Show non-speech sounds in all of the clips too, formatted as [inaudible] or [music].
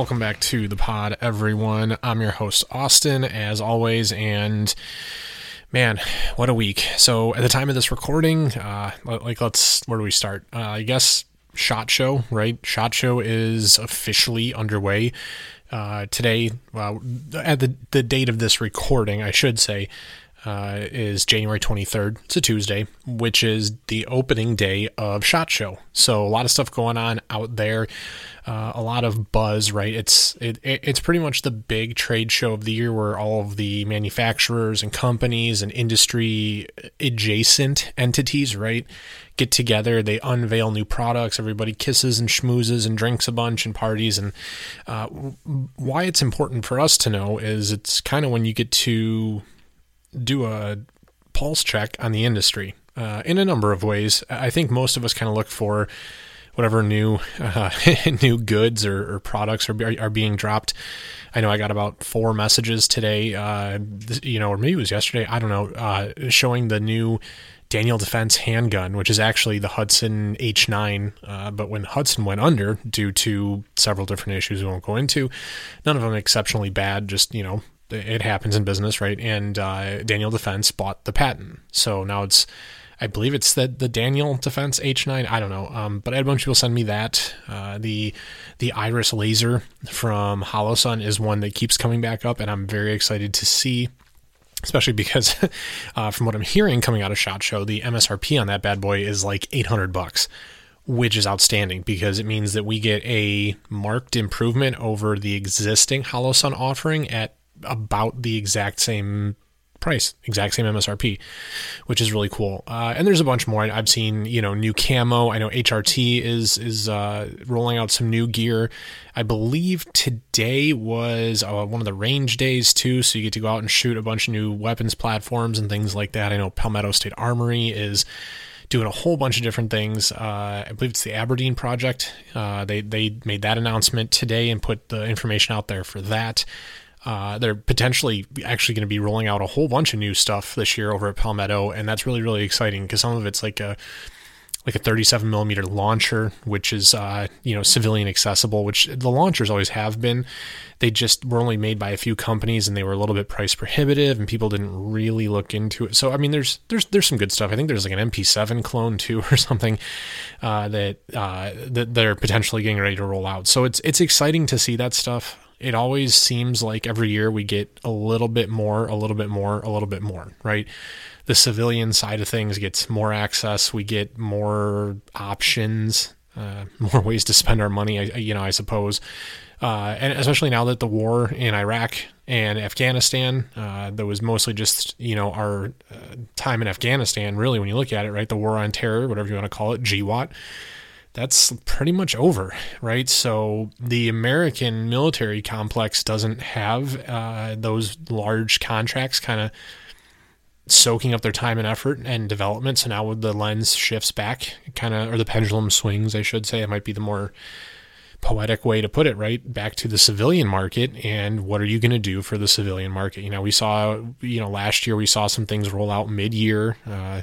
Welcome back to the pod, everyone. I'm your host, Austin, as always, and man, what a week. So, at the time of this recording, uh, like, let's, where do we start? Uh, I guess SHOT Show, right? SHOT Show is officially underway. Uh, today, at the, the date of this recording, I should say, uh, is January 23rd. It's a Tuesday, which is the opening day of SHOT Show. So a lot of stuff going on out there, uh, a lot of buzz. Right? It's it, it's pretty much the big trade show of the year, where all of the manufacturers and companies and industry adjacent entities, right, get together. They unveil new products. Everybody kisses and schmoozes and drinks a bunch and parties. And uh, why it's important for us to know is it's kind of when you get to do a pulse check on the industry uh, in a number of ways. I think most of us kind of look for whatever new uh, [laughs] new goods or, or products are, are being dropped. I know I got about four messages today, uh, you know, or maybe it was yesterday. I don't know, uh, showing the new Daniel Defense handgun, which is actually the Hudson H9. Uh, but when Hudson went under due to several different issues we won't go into, none of them exceptionally bad, just, you know, it happens in business, right? And uh, Daniel Defense bought the patent, so now it's, I believe it's the the Daniel Defense H9. I don't know, um, but I had a bunch of people send me that. Uh, the the Iris laser from Holosun is one that keeps coming back up, and I'm very excited to see. Especially because, [laughs] uh, from what I'm hearing coming out of Shot Show, the MSRP on that bad boy is like 800 bucks which is outstanding because it means that we get a marked improvement over the existing Holosun offering at about the exact same price, exact same MSRP, which is really cool. Uh, and there's a bunch more. I've seen, you know, new camo. I know HRT is is uh, rolling out some new gear. I believe today was uh, one of the range days too, so you get to go out and shoot a bunch of new weapons platforms and things like that. I know Palmetto State Armory is doing a whole bunch of different things. Uh, I believe it's the Aberdeen project. Uh, they they made that announcement today and put the information out there for that. Uh, they're potentially actually going to be rolling out a whole bunch of new stuff this year over at Palmetto, and that's really really exciting because some of it's like a like a 37 millimeter launcher, which is uh, you know civilian accessible, which the launchers always have been. They just were only made by a few companies, and they were a little bit price prohibitive, and people didn't really look into it. So I mean, there's there's there's some good stuff. I think there's like an MP7 clone too, [laughs] or something uh, that uh, that they're potentially getting ready to roll out. So it's it's exciting to see that stuff it always seems like every year we get a little bit more, a little bit more, a little bit more, right? The civilian side of things gets more access. We get more options, uh, [laughs] more ways to spend our money, you know, I suppose. Uh, and especially now that the war in Iraq and Afghanistan, uh, that was mostly just, you know, our uh, time in Afghanistan, really, when you look at it, right? The war on terror, whatever you want to call it, GWOT that's pretty much over, right? So the American military complex doesn't have uh, those large contracts kind of soaking up their time and effort and development. So now the lens shifts back, kind of, or the pendulum swings, I should say. It might be the more poetic way to put it, right? Back to the civilian market and what are you going to do for the civilian market? You know, we saw, you know, last year we saw some things roll out mid year, uh,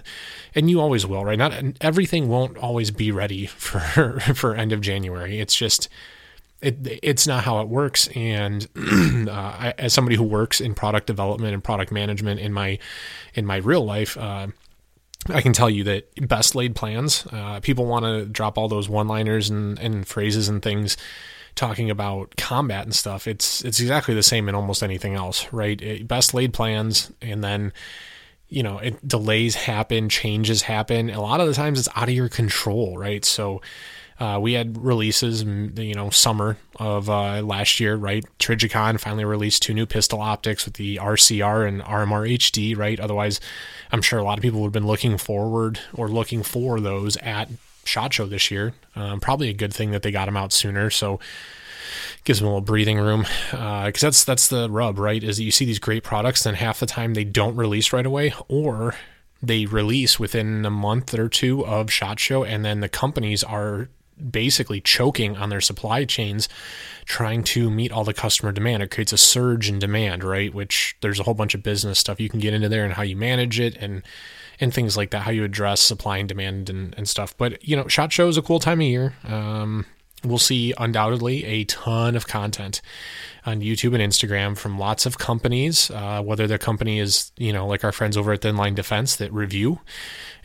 and you always will, right? Not everything won't always be ready [laughs] for, for end of January. It's just, it, it's not how it works. And [clears throat] uh, I, as somebody who works in product development and product management in my, in my real life, uh, I can tell you that best laid plans, uh, people want to drop all those one liners and, and phrases and things talking about combat and stuff. It's, it's exactly the same in almost anything else, right? It, best laid plans. And then, you know, it, delays happen, changes happen. A lot of the times it's out of your control, right? So, uh, we had releases, you know, summer of uh, last year, right? Trijicon finally released two new pistol optics with the RCR and RMR HD, right? Otherwise, I'm sure a lot of people would have been looking forward or looking for those at Shot Show this year. Um, probably a good thing that they got them out sooner. So gives them a little breathing room because uh, that's that's the rub, right? Is that you see these great products, then half the time they don't release right away, or they release within a month or two of Shot Show, and then the companies are basically choking on their supply chains trying to meet all the customer demand. It creates a surge in demand, right? Which there's a whole bunch of business stuff you can get into there and how you manage it and and things like that, how you address supply and demand and, and stuff. But you know, Shot Show is a cool time of year. Um, we'll see undoubtedly a ton of content on YouTube and Instagram from lots of companies, uh, whether their company is, you know, like our friends over at Thin Line Defense that review,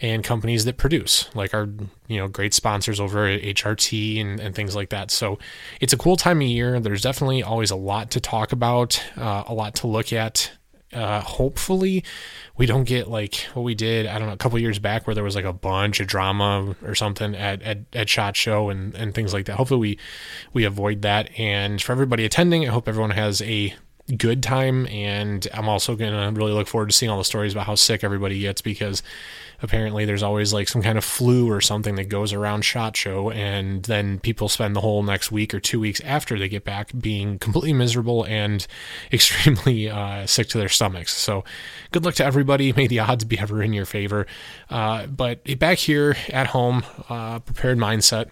and companies that produce, like our, you know, great sponsors over at HRT and, and things like that. So it's a cool time of year. There's definitely always a lot to talk about, uh, a lot to look at uh, hopefully we don't get like what we did i don't know a couple years back where there was like a bunch of drama or something at, at, at shot show and, and things like that. Hopefully we we avoid that. And for everybody attending i hope everyone has a good time. And i'm also gonna really look forward to seeing all the stories about how sick everybody gets because apparently there's always like some kind of flu or something that goes around shot show and then people spend the whole next week or two weeks after they get back being completely miserable and [laughs] extremely uh, sick to their stomachs. So good luck to everybody. May the odds be ever in your favor. Uh, but back here at home uh, prepared mindset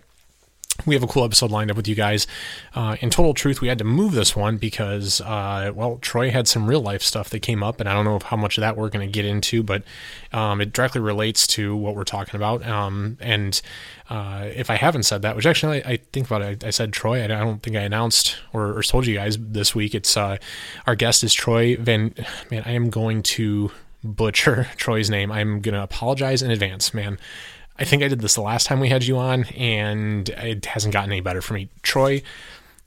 we have a cool episode lined up with you guys. Uh, in total truth, we had to move this one because, uh, well, Troy had some real life stuff that came up, and I don't know how much of that we're going to get into, but um, it directly relates to what we're talking about. Um, and uh, if I haven't said that, which actually I, I think about it, I, I, said Troy. I don't think I announced or, or told you guys this week. It's uh, our guest is Troy Van. Man, I am going to butcher [laughs] Troy's name. I'm going to apologize in advance, man. I think I did this the last time we had you on, and it hasn't gotten any better for me. Troy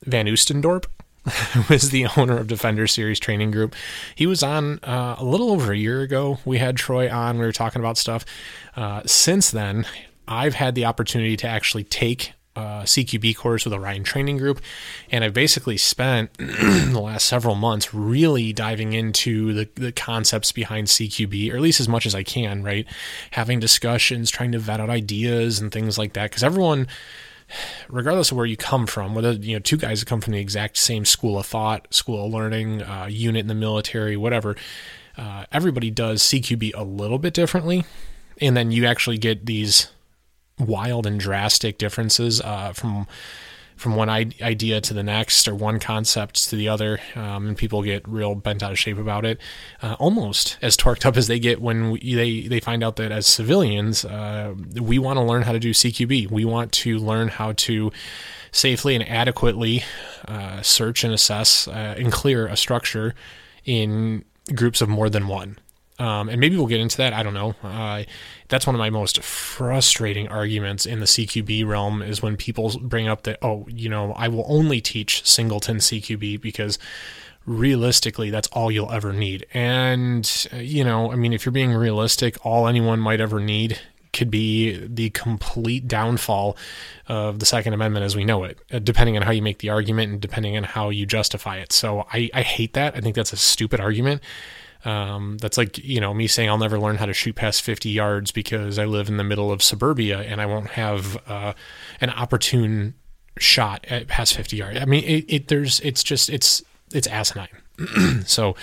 Van Oostendorp [laughs] was the owner of Defender Series Training Group. He was on uh, a little over a year ago. We had Troy on. We were talking about stuff. Uh, since then, I've had the opportunity to actually take uh, CQB course with Orion Training Group, and I've basically spent [clears throat] the last several months really diving into the, the concepts behind CQB, or at least as much as I can, right? Having discussions, trying to vet out ideas and things like that, because everyone regardless of where you come from, whether you know two guys that come from the exact same school of thought, school of learning, uh, unit in the military, whatever, uh, everybody does CQB a little bit differently, and then you actually get these wild and drastic differences uh, from from one idea to the next or one concept to the other, um, and people get real bent out of shape about it, uh, almost as torqued up as they get when we, they they find out that as civilians, uh, we want to learn how to do CQB. We want to learn how to safely and adequately uh, search and assess uh, and clear a structure in groups of more than one. Um, and maybe we'll get into that. I don't know. Uh, that's one of my most frustrating arguments in the CQB realm is when people bring up that, oh, you know, I will only teach singleton CQB because realistically, that's all you'll ever need. And, uh, you know, I mean, if you're being realistic, all anyone might ever need could be the complete downfall of the Second Amendment as we know it, uh, depending on how you make the argument and depending on how you justify it. So I, I hate that. I think that's a stupid argument. Um, that's like, you know, me saying I'll never learn how to shoot past 50 yards because I live in the middle of suburbia and I won't have uh, an opportune shot at past 50 yards. I mean, it, it there's, it's just, it's, it's asinine. [clears throat] so,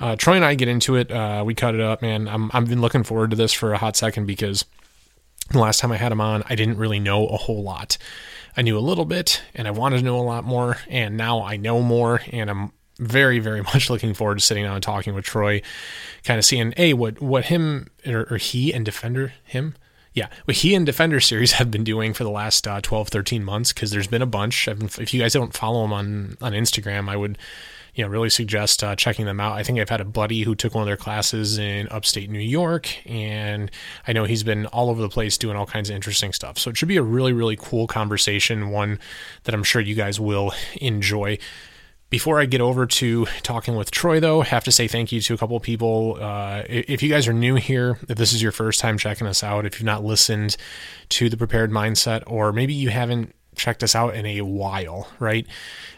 uh, Troy and I get into it. Uh, we cut it up, man. I'm, I've been looking forward to this for a hot second because the last time I had him on, I didn't really know a whole lot. I knew a little bit and I wanted to know a lot more. And now I know more and I'm very, very [laughs] much looking forward to sitting down and talking with Troy, kind of seeing a what what him or, or he and Defender him. Yeah, what he and Defender series [laughs] have been doing for the last uh, 12, 13 months, because there's been a bunch. if you guys don't follow them on, on Instagram, I would, you know, really suggest uh, checking them out. I think I've had a buddy who took one of their classes in upstate New York, and I know he's been all over the place doing all kinds of interesting stuff. So it should be a really, really cool conversation, one that I'm sure you guys will enjoy. Before I get over to talking with Troy, though, have to say thank you to a couple of people. Uh, if you guys are new here, if this is your first time checking us out, if you've not listened to the Prepared Mindset, or maybe you haven't checked us out in a while, right?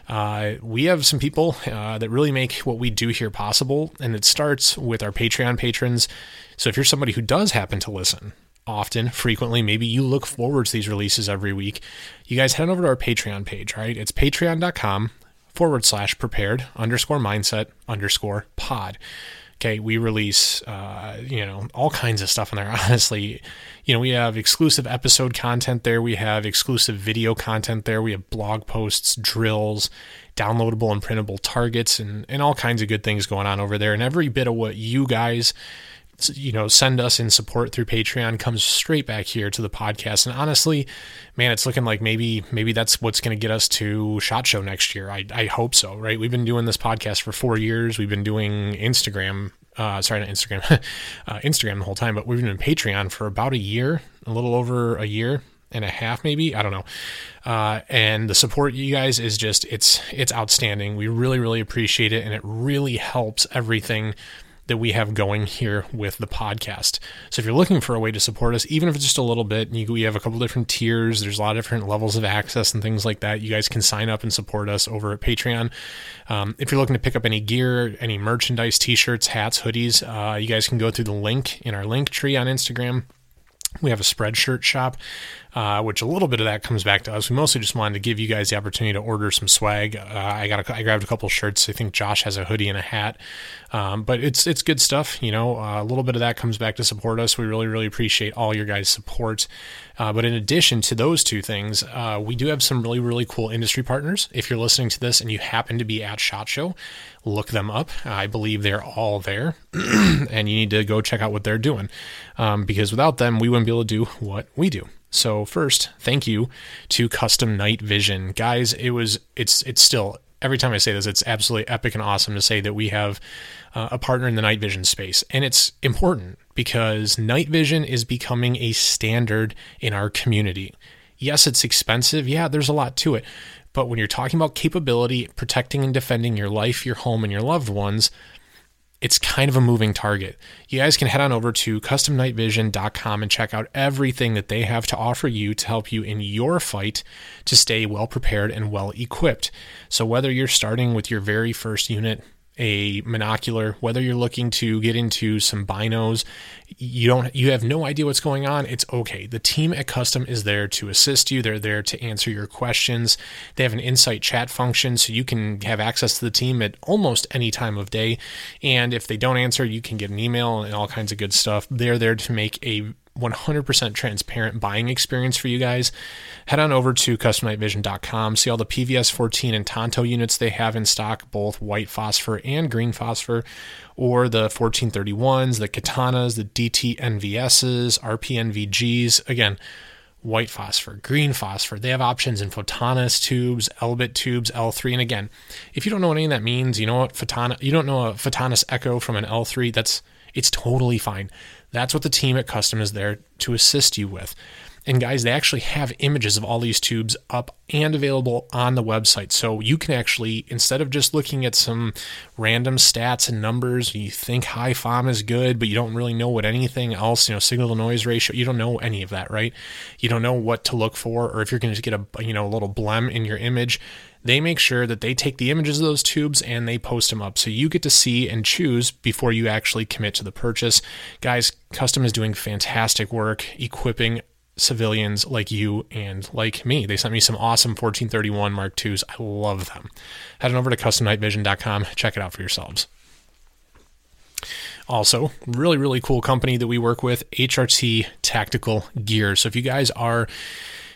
Uh, we have some people uh, that really make what we do here possible, and it starts with our Patreon patrons. So if you're somebody who does happen to listen, often, frequently, maybe you look forward to these releases every week, you guys head on over to our Patreon page, right? It's patreon.com forward slash prepared underscore mindset underscore pod. Okay, we release, uh, you know, all kinds of stuff in there. [laughs] Honestly, you know, we have exclusive episode content there. We have exclusive video content there. We have blog posts, drills, downloadable and printable targets, and, and all kinds of good things going on over there. And every bit of what you guys you know, send us in support through Patreon comes straight back here to the podcast. And honestly, man, it's looking like maybe maybe that's what's going to get us to Shot Show next year. I, I hope so, right? We've been doing this podcast for four years. We've been doing Instagram, uh, sorry, not Instagram, [laughs] uh, Instagram the whole time, but we've been in Patreon for about a year, a little over a year and a half maybe i don't know uh, and the support you guys is just it's it's outstanding we really really appreciate it and it really helps everything that we have going here with the podcast. So if you're looking for a way to support us, even if it's just a little bit, you, we have a couple different tiers. There's a lot of different levels of access and things like that. You guys can sign up and support us over at Patreon. Um, if you're looking to pick up any gear, any merchandise, t-shirts, hats, hoodies, uh, you guys can go through the link in our link tree on Instagram. We have a spreadshirt shop uh, which a little bit of that comes back to us. We mostly just wanted to give you guys the opportunity to order some swag. Uh, I got a, I grabbed a couple shirts. I think Josh has a hoodie and a hat, um, but it's it's good stuff. You know, uh, a little bit of that comes back to support us. We really really appreciate all your guys' support. Uh, but in addition to those two things, uh, we do have some really really cool industry partners. If you're listening to this and you happen to be at Shot Show, look them up. I believe they're all there, [clears throat] and you need to go check out what they're doing um, because without them, we wouldn't be able to do what we do. So first, thank you to Custom Night Vision. Guys, it was it's it's still every time I say this, it's absolutely epic and awesome to say that we have uh, a partner in the night vision space. And it's important because night vision is becoming a standard in our community. Yes, it's expensive. Yeah, there's a lot to it. But when you're talking about capability, protecting and defending your life, your home, and your loved ones, it's kind of a moving target. You guys can head on over to customnightvision.com and check out everything that they have to offer you to help you in your fight to stay well prepared and well equipped. So, whether you're starting with your very first unit, a monocular, whether you're looking to get into some binos, you don't you have no idea what's going on, it's okay. The team at Custom is there to assist you. They're there to answer your questions. They have an insight chat function so you can have access to the team at almost any time of day. And if they don't answer, you can get an email and all kinds of good stuff. They're there to make a 100% transparent buying experience for you guys, head on over to customnightvision.com, see all the PVS 14 and Tonto units they have in stock, both white phosphor and green phosphor, or the 1431s, the Katanas, the DT NVSs, RPNVGs. Again, white phosphor, green phosphor. They have options in Photonis tubes, Elbit tubes, L3. And again, if you don't know what any of that means, you know what Photona, you don't know a Photonis Echo from an L3, that's it's totally fine. That's what the team at Custom is there to assist you with. And guys, they actually have images of all these tubes up and available on the website. So you can actually, instead of just looking at some random stats and numbers, you think high FOM is good, but you don't really know what anything else, you know, signal to noise ratio, you don't know any of that, right? You don't know what to look for, or if you're going to get a, you know, a little blem in your image, they make sure that they take the images of those tubes and they post them up so you get to see and choose before you actually commit to the purchase. Guys, Custom is doing fantastic work equipping civilians like you and like me. They sent me some awesome 1431 Mark IIs. I love them. Head on over to customnightvision.com. Check it out for yourselves. Also, really, really cool company that we work with, HRT Tactical Gear. So if you guys are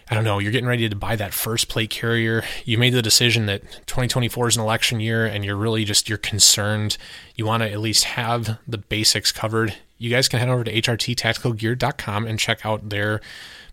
I don't know, you're getting ready to buy that first plate carrier. You made the decision that 2024 is an election year and you're really just you're concerned. You want to at least have the basics covered. You guys can head over to hrttacticalgear.com and check out their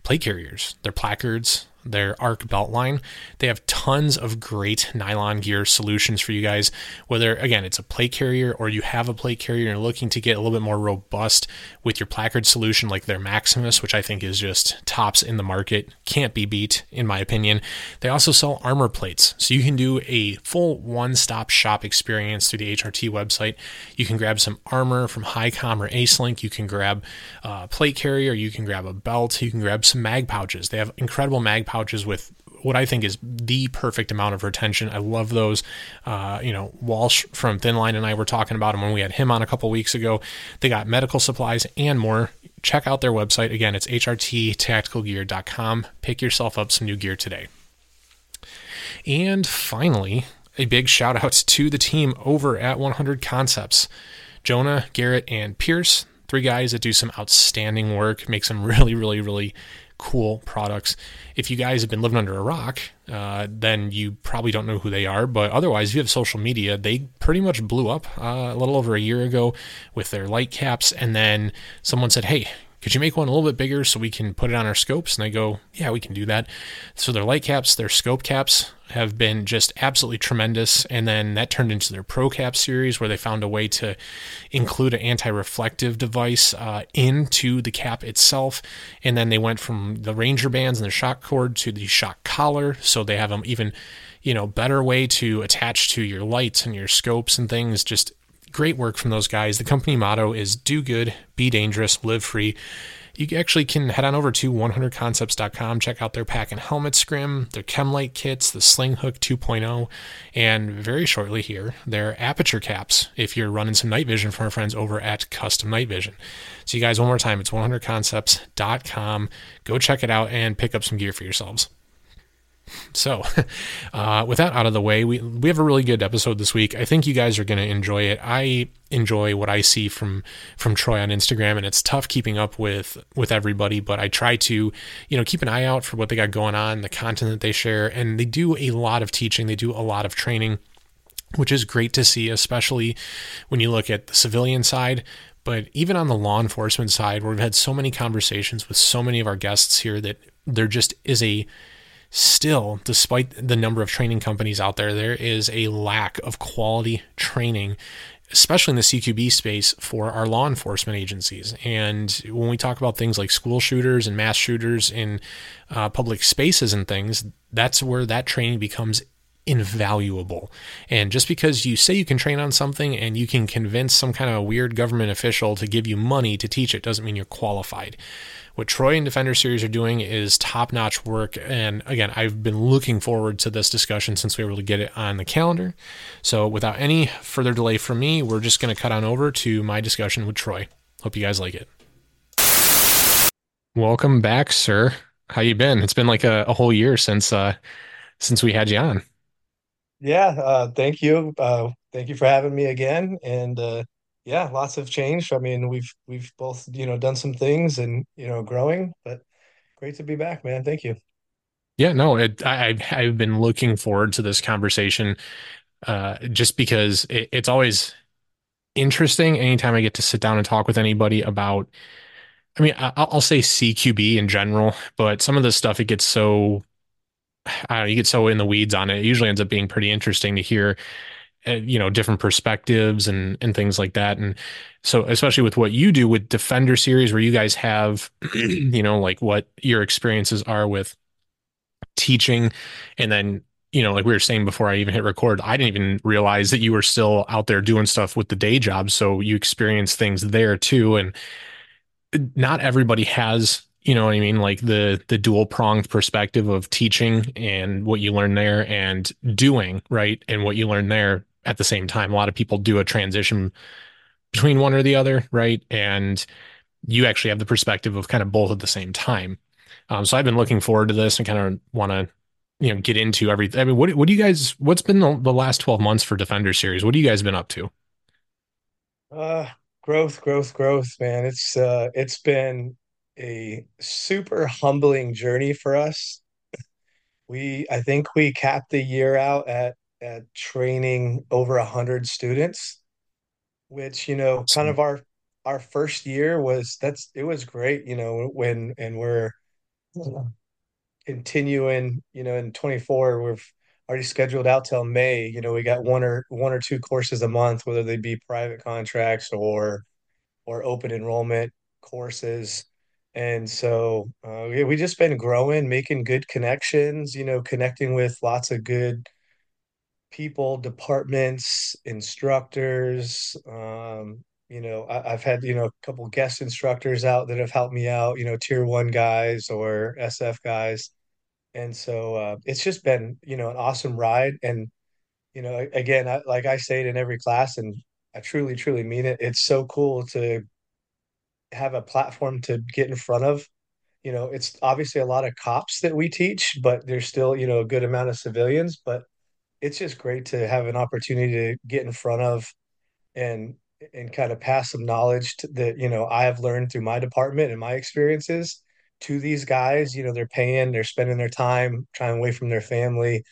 plate carriers, their placards, their ARC belt line. They have tons of great nylon gear solutions for you guys. Whether, again, it's a plate carrier or you have a plate carrier and you're looking to get a little bit more robust with your placard solution, like their Maximus, which I think is just tops in the market, can't be beat, in my opinion. They also sell armor plates. So you can do a full one stop shop experience through the HRT website. You can grab some armor from HighCom or AceLink. You can grab a plate carrier. You can grab a belt. You can grab some mag pouches. They have incredible mag pouches with what I think is the perfect amount of retention. I love those. Uh, you know, Walsh from Thin Line and I were talking about them when we had him on a couple weeks ago. They got medical supplies and more. Check out their website. Again, it's hrttacticalgear.com. Pick yourself up some new gear today. And finally, a big shout out [laughs] to the team over at 100 Concepts. Jonah, Garrett, and Pierce, three guys that do some outstanding work, make some [laughs] really, really, really cool products. If you guys have been living under a rock, uh, then you probably don't know who they are. But otherwise, if you have social media, they pretty much blew up uh, a little over a year ago with their light caps. And then someone said, hey, could you make one a little bit bigger so we can put it on our scopes? And I go, yeah, we can do that. So their light caps, their scope caps have been just absolutely tremendous. And then that turned into their Pro Cap series where they found a way to include an anti reflective device uh, into the cap itself. And then they went from the Ranger bands and the shock cord to the shock collar. So they have them even, you know, better way to attach to your lights and your scopes and things. Just great work from those guys. The company motto is do good, be dangerous, live free. You actually can head on over to 100concepts.com, check out their pack and helmet scrim, their Chemlight kits, the Sling Hook 2.0, and very shortly here, their aperture caps if you're running some night vision from our friends over at Custom Night Vision. So, you guys, one more time, it's 100concepts.com. Go check it out and pick up some gear for yourselves. So, [laughs] uh, with that out of the way, we we have a really good episode this week. I think you guys are going to enjoy it. I enjoy what I see from from Troy on Instagram, and it's tough keeping up with with everybody. But I try to, you know, keep an eye out for what they got going on, the content that they share, and they do a lot of teaching. They do a lot of training, which is great to see, especially when you look at the civilian side. But even on the law enforcement side, where we've had so many conversations with so many of our guests here that there just is a still, despite the number of training companies out there, there is a lack of quality training, especially in the CQB space for our law enforcement agencies. And when we talk about things like school shooters and mass shooters in uh, public spaces and things, that's where that training becomes invaluable. And just because you say you can train on something and you can convince some kind of weird government official to give you money to teach it doesn't mean you're qualified. What Troy and Defender Series are doing is top notch work. And again, I've been looking forward to this discussion since we were able to get it on the calendar. So without any further delay from me, we're just going to cut on over to my discussion with Troy. Hope you guys like it. Welcome back, sir. How you been? It's been like a, a whole year since uh since we had you on. Yeah, uh, thank you. Uh, thank you for having me again. And uh, yeah, lots have changed. I mean, we've we've both, you know, done some things and, you know, growing, but great to be back, man. Thank you. Yeah, no, it, I, I've been looking forward to this conversation uh, just because it, it's always interesting anytime I get to sit down and talk with anybody about. I mean, I, I'll say CQB in general, but some of this stuff it gets so I don't know, you get so in the weeds on it. It usually ends up being pretty interesting to hear, Uh, you know, different perspectives and and things like that. And so, especially with what you do with Defender series, where you guys have, [clears throat] you know, like what your experiences are with teaching, and then you know, like we were saying before I even hit record, I didn't even realize that you were still out there doing stuff with the day job. So you experience things there too, and uh, not everybody has you know what I mean? Like the the dual pronged perspective of teaching and what you learn there and doing, right? And what you learn there at the same time. A lot of people do a transition between one or the other, right? And you actually have the perspective of kind of both at the same time. Um, so I've been looking forward to this and kind of want to, you know, get into everything. I mean, what what do you guys? What's been the, the last twelve months for Defender series? What do you guys been up to? Uh, growth, growth, growth, man. It's uh it's been a super humbling journey for us. We I think we capped the year out at at training over a hundred students, which, you know, kind of our our first year was that's it was great, you know, when and we're continuing, you know, in 24, we've already scheduled out till May. You know, we got one or one or two courses a month, whether they be private contracts or or open enrollment courses. And so uh, we we just been growing, making good connections, you know, connecting with lots of good people, departments, instructors. Um, you know, I, have had, you know, a couple guest instructors out that have helped me out, you know, tier one guys or SF guys. And so uh, it's just been, you know, an awesome ride. And, you know, again, I, like I say it in every class, and I truly, truly mean it. It's so cool to have a platform to get in front of. You know, it's obviously a lot of cops that we teach, but there's still, you know, a good amount of civilians. But it's just great to have an opportunity to get in front of and and kind of pass some knowledge to, that you know I have learned through my department and my experiences to these guys. You know, they're paying, they're spending their time trying away from their family.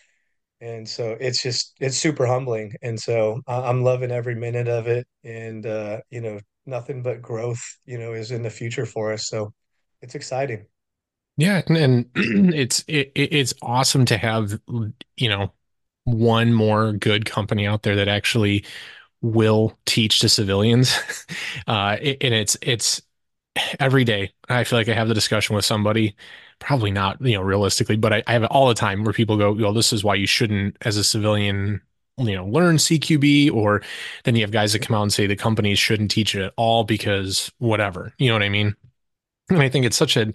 And so it's just it's super humbling. And so I'm loving every minute of it. And uh, you know, nothing but growth, you know, is in the future for us. So it's exciting. Yeah, and, [clears throat] it's it, it's awesome to have you know one more good company out there that actually will teach to civilians. [laughs] Uh, and it's it's every day. I feel like I have the discussion with somebody, probably not, you know, realistically, but I, I have it all the time where people go, well, this is why you shouldn't, as a civilian, you know, learn CQB, or then you have guys that come out and say the companies shouldn't teach it at all because whatever. You know what I mean? And I think it's such a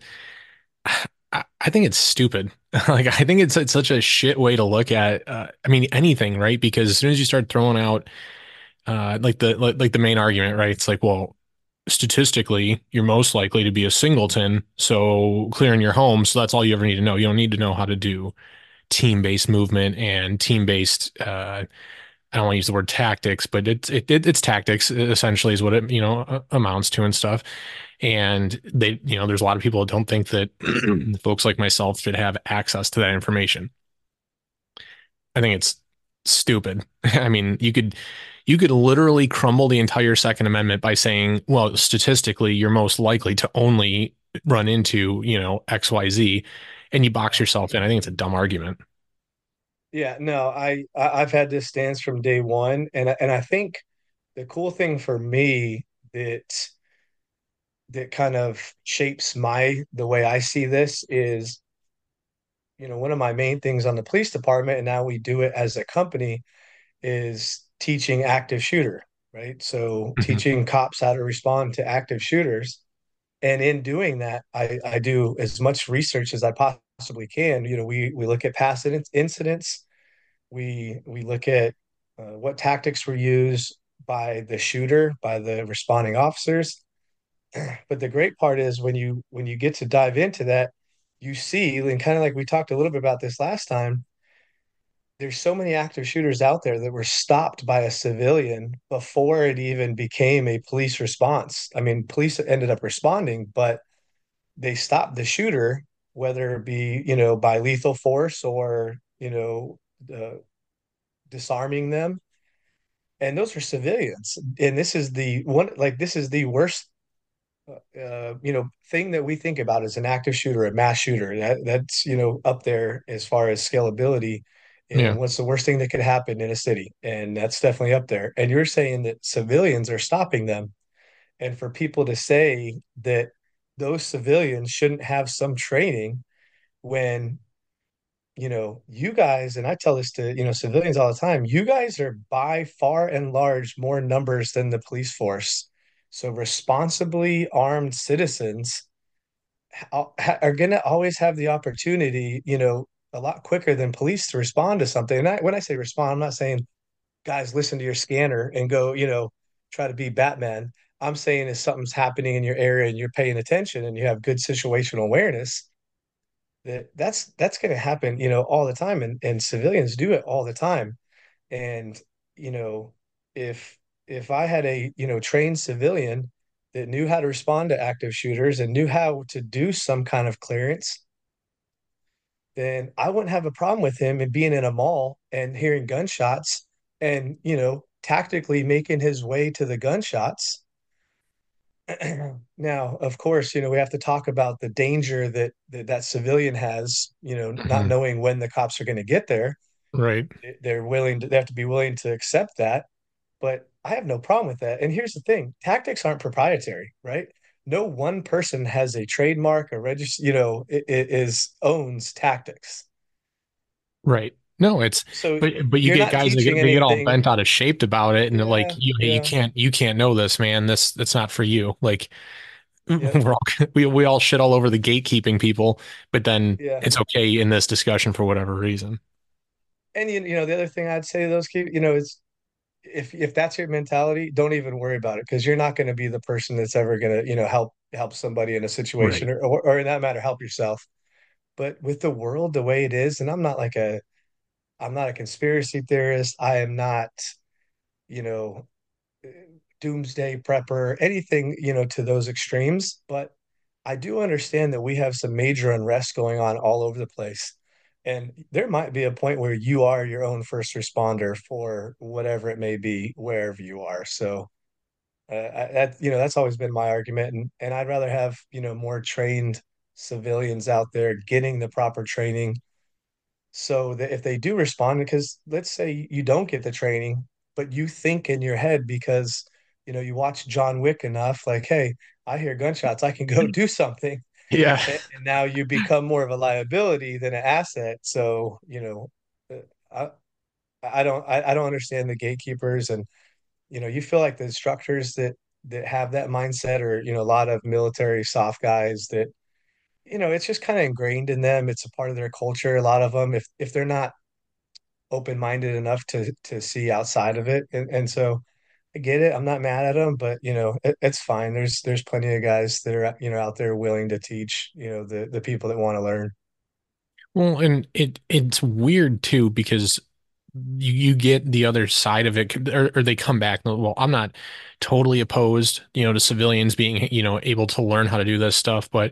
I think it's stupid. [laughs] like I think it's it's such a shit way to look at. Uh, I mean anything, right? Because as soon as you start throwing out uh, like the like, like the main argument, right? It's like, well, statistically, you're most likely to be a singleton, so clearing your home. So that's all you ever need to know. You don't need to know how to do team-based movement and team-based. Uh, I don't want to use the word tactics, but it's it, it, it's tactics essentially is what it you know amounts to and stuff. And they you know there's a lot of people that don't think that [clears throat] folks like myself should have access to that information. I think it's stupid. [laughs] I mean, you could you could literally crumble the entire Second Amendment by saying, well, statistically, you're most likely to only run into, you know, XYZ and you box yourself in. I think it's a dumb argument. Yeah, no, I, I I've had this stance from day one, and and I think the cool thing for me that that kind of shapes my the way I see this is, you know, one of my main things on the police department, and now we do it as a company, is teaching active shooter, right? So Mhm. teaching cops how to respond to active shooters. And in doing that, I, I do as much research as I possibly can. You know, we we look at past incidents, we we look at uh, what tactics were used by the shooter, by the responding officers. [clears throat] But the great part is when you when you get to dive into that, you see, and kind of like we talked a little bit about this last time, there's so many active shooters out there that were stopped by a civilian before it even became a police response. I mean, police ended up responding, but they stopped the shooter, whether it be, you know, by lethal force or, you know, uh, disarming them. And those are civilians. And this is the one, like, this is the worst uh, you know, thing that we think about as an active shooter, a mass shooter. That that's you know up there as far as scalability. Yeah. What's the worst thing that could happen in a city? And that's definitely up there. And you're saying that civilians are stopping them, and for people to say that those civilians shouldn't have some training when you know you guys and i tell this to you know civilians all the time you guys are by far and large more numbers than the police force so responsibly armed citizens are going to always have the opportunity, you know, a lot quicker than police to respond to something. And I, when I say respond, I'm not saying guys listen to your scanner and go, you know, try to be Batman. I'm saying if something's happening in your area and you're paying attention and you have good situational awareness, that that's that's going to happen, you know, all the time, and and civilians do it all the time. And you know, if if I had a you know trained civilian that knew how to respond to active shooters and knew how to do some kind of clearance, then I wouldn't have a problem with him and being in a mall and hearing gunshots and, you know, tactically making his way to the gunshots. [clears throat] now, of course, you know, we have to talk about the danger that that, that civilian has, you know, not Mhm. knowing when the cops are going to get there. Right. They're willing to, they have to be willing to accept that but I have no problem with that. And here's the thing tactics aren't proprietary, right? No one person has a trademark, or register, you know, it, it is owns tactics. Right. No, it's So but but you get guys that get they get all bent out of shape about it, and they're like, Yeah, you you can't you can't know this, man. This that's not for you. Like [laughs] yeah, we're all we we all shit all over the gatekeeping people, but then yeah. it's okay in this discussion for whatever reason. And you, you know, the other thing I'd say to those keep, you know, is if if that's your mentality, don't even worry about it because you're not going to be the person that's ever going to, you know, help help somebody in a situation Right. or, or or in that matter, help yourself. But with the world the way it is, and I'm not like a I'm not a conspiracy theorist. I am not, you know, doomsday prepper, anything, you know, to those extremes. But I do understand that we have some major unrest going on all over the place. And there might be a point where you are your own first responder for whatever it may be, wherever you are. So uh, I, that you know that's always been my argument, and and I'd rather have you know more trained civilians out there getting the proper training so that if they do respond, because let's say you don't get the training, but you think in your head because you know you watch John Wick enough, like, hey, I hear gunshots, I can go do something, Yeah. [laughs] and, and now you become more of a liability than an asset. So you know, uh, I I don't I, I don't understand the gatekeepers, and you know, you feel like the instructors that that have that mindset, or you know, a lot of military SOF guys that you know, it's just kind of ingrained in them. It's a part of their culture. A lot of them, if if they're not open-minded enough to to see outside of it, and and so I get it. I'm not mad at them, but you know, it, it's fine. There's there's plenty of guys that are you know out there willing to teach. You know, the the people that want to learn. Well, and it it's weird too because you, you get the other side of it, or, or they come back. Well, I'm not totally opposed, you know, to civilians being, you know, able to learn how to do this stuff, but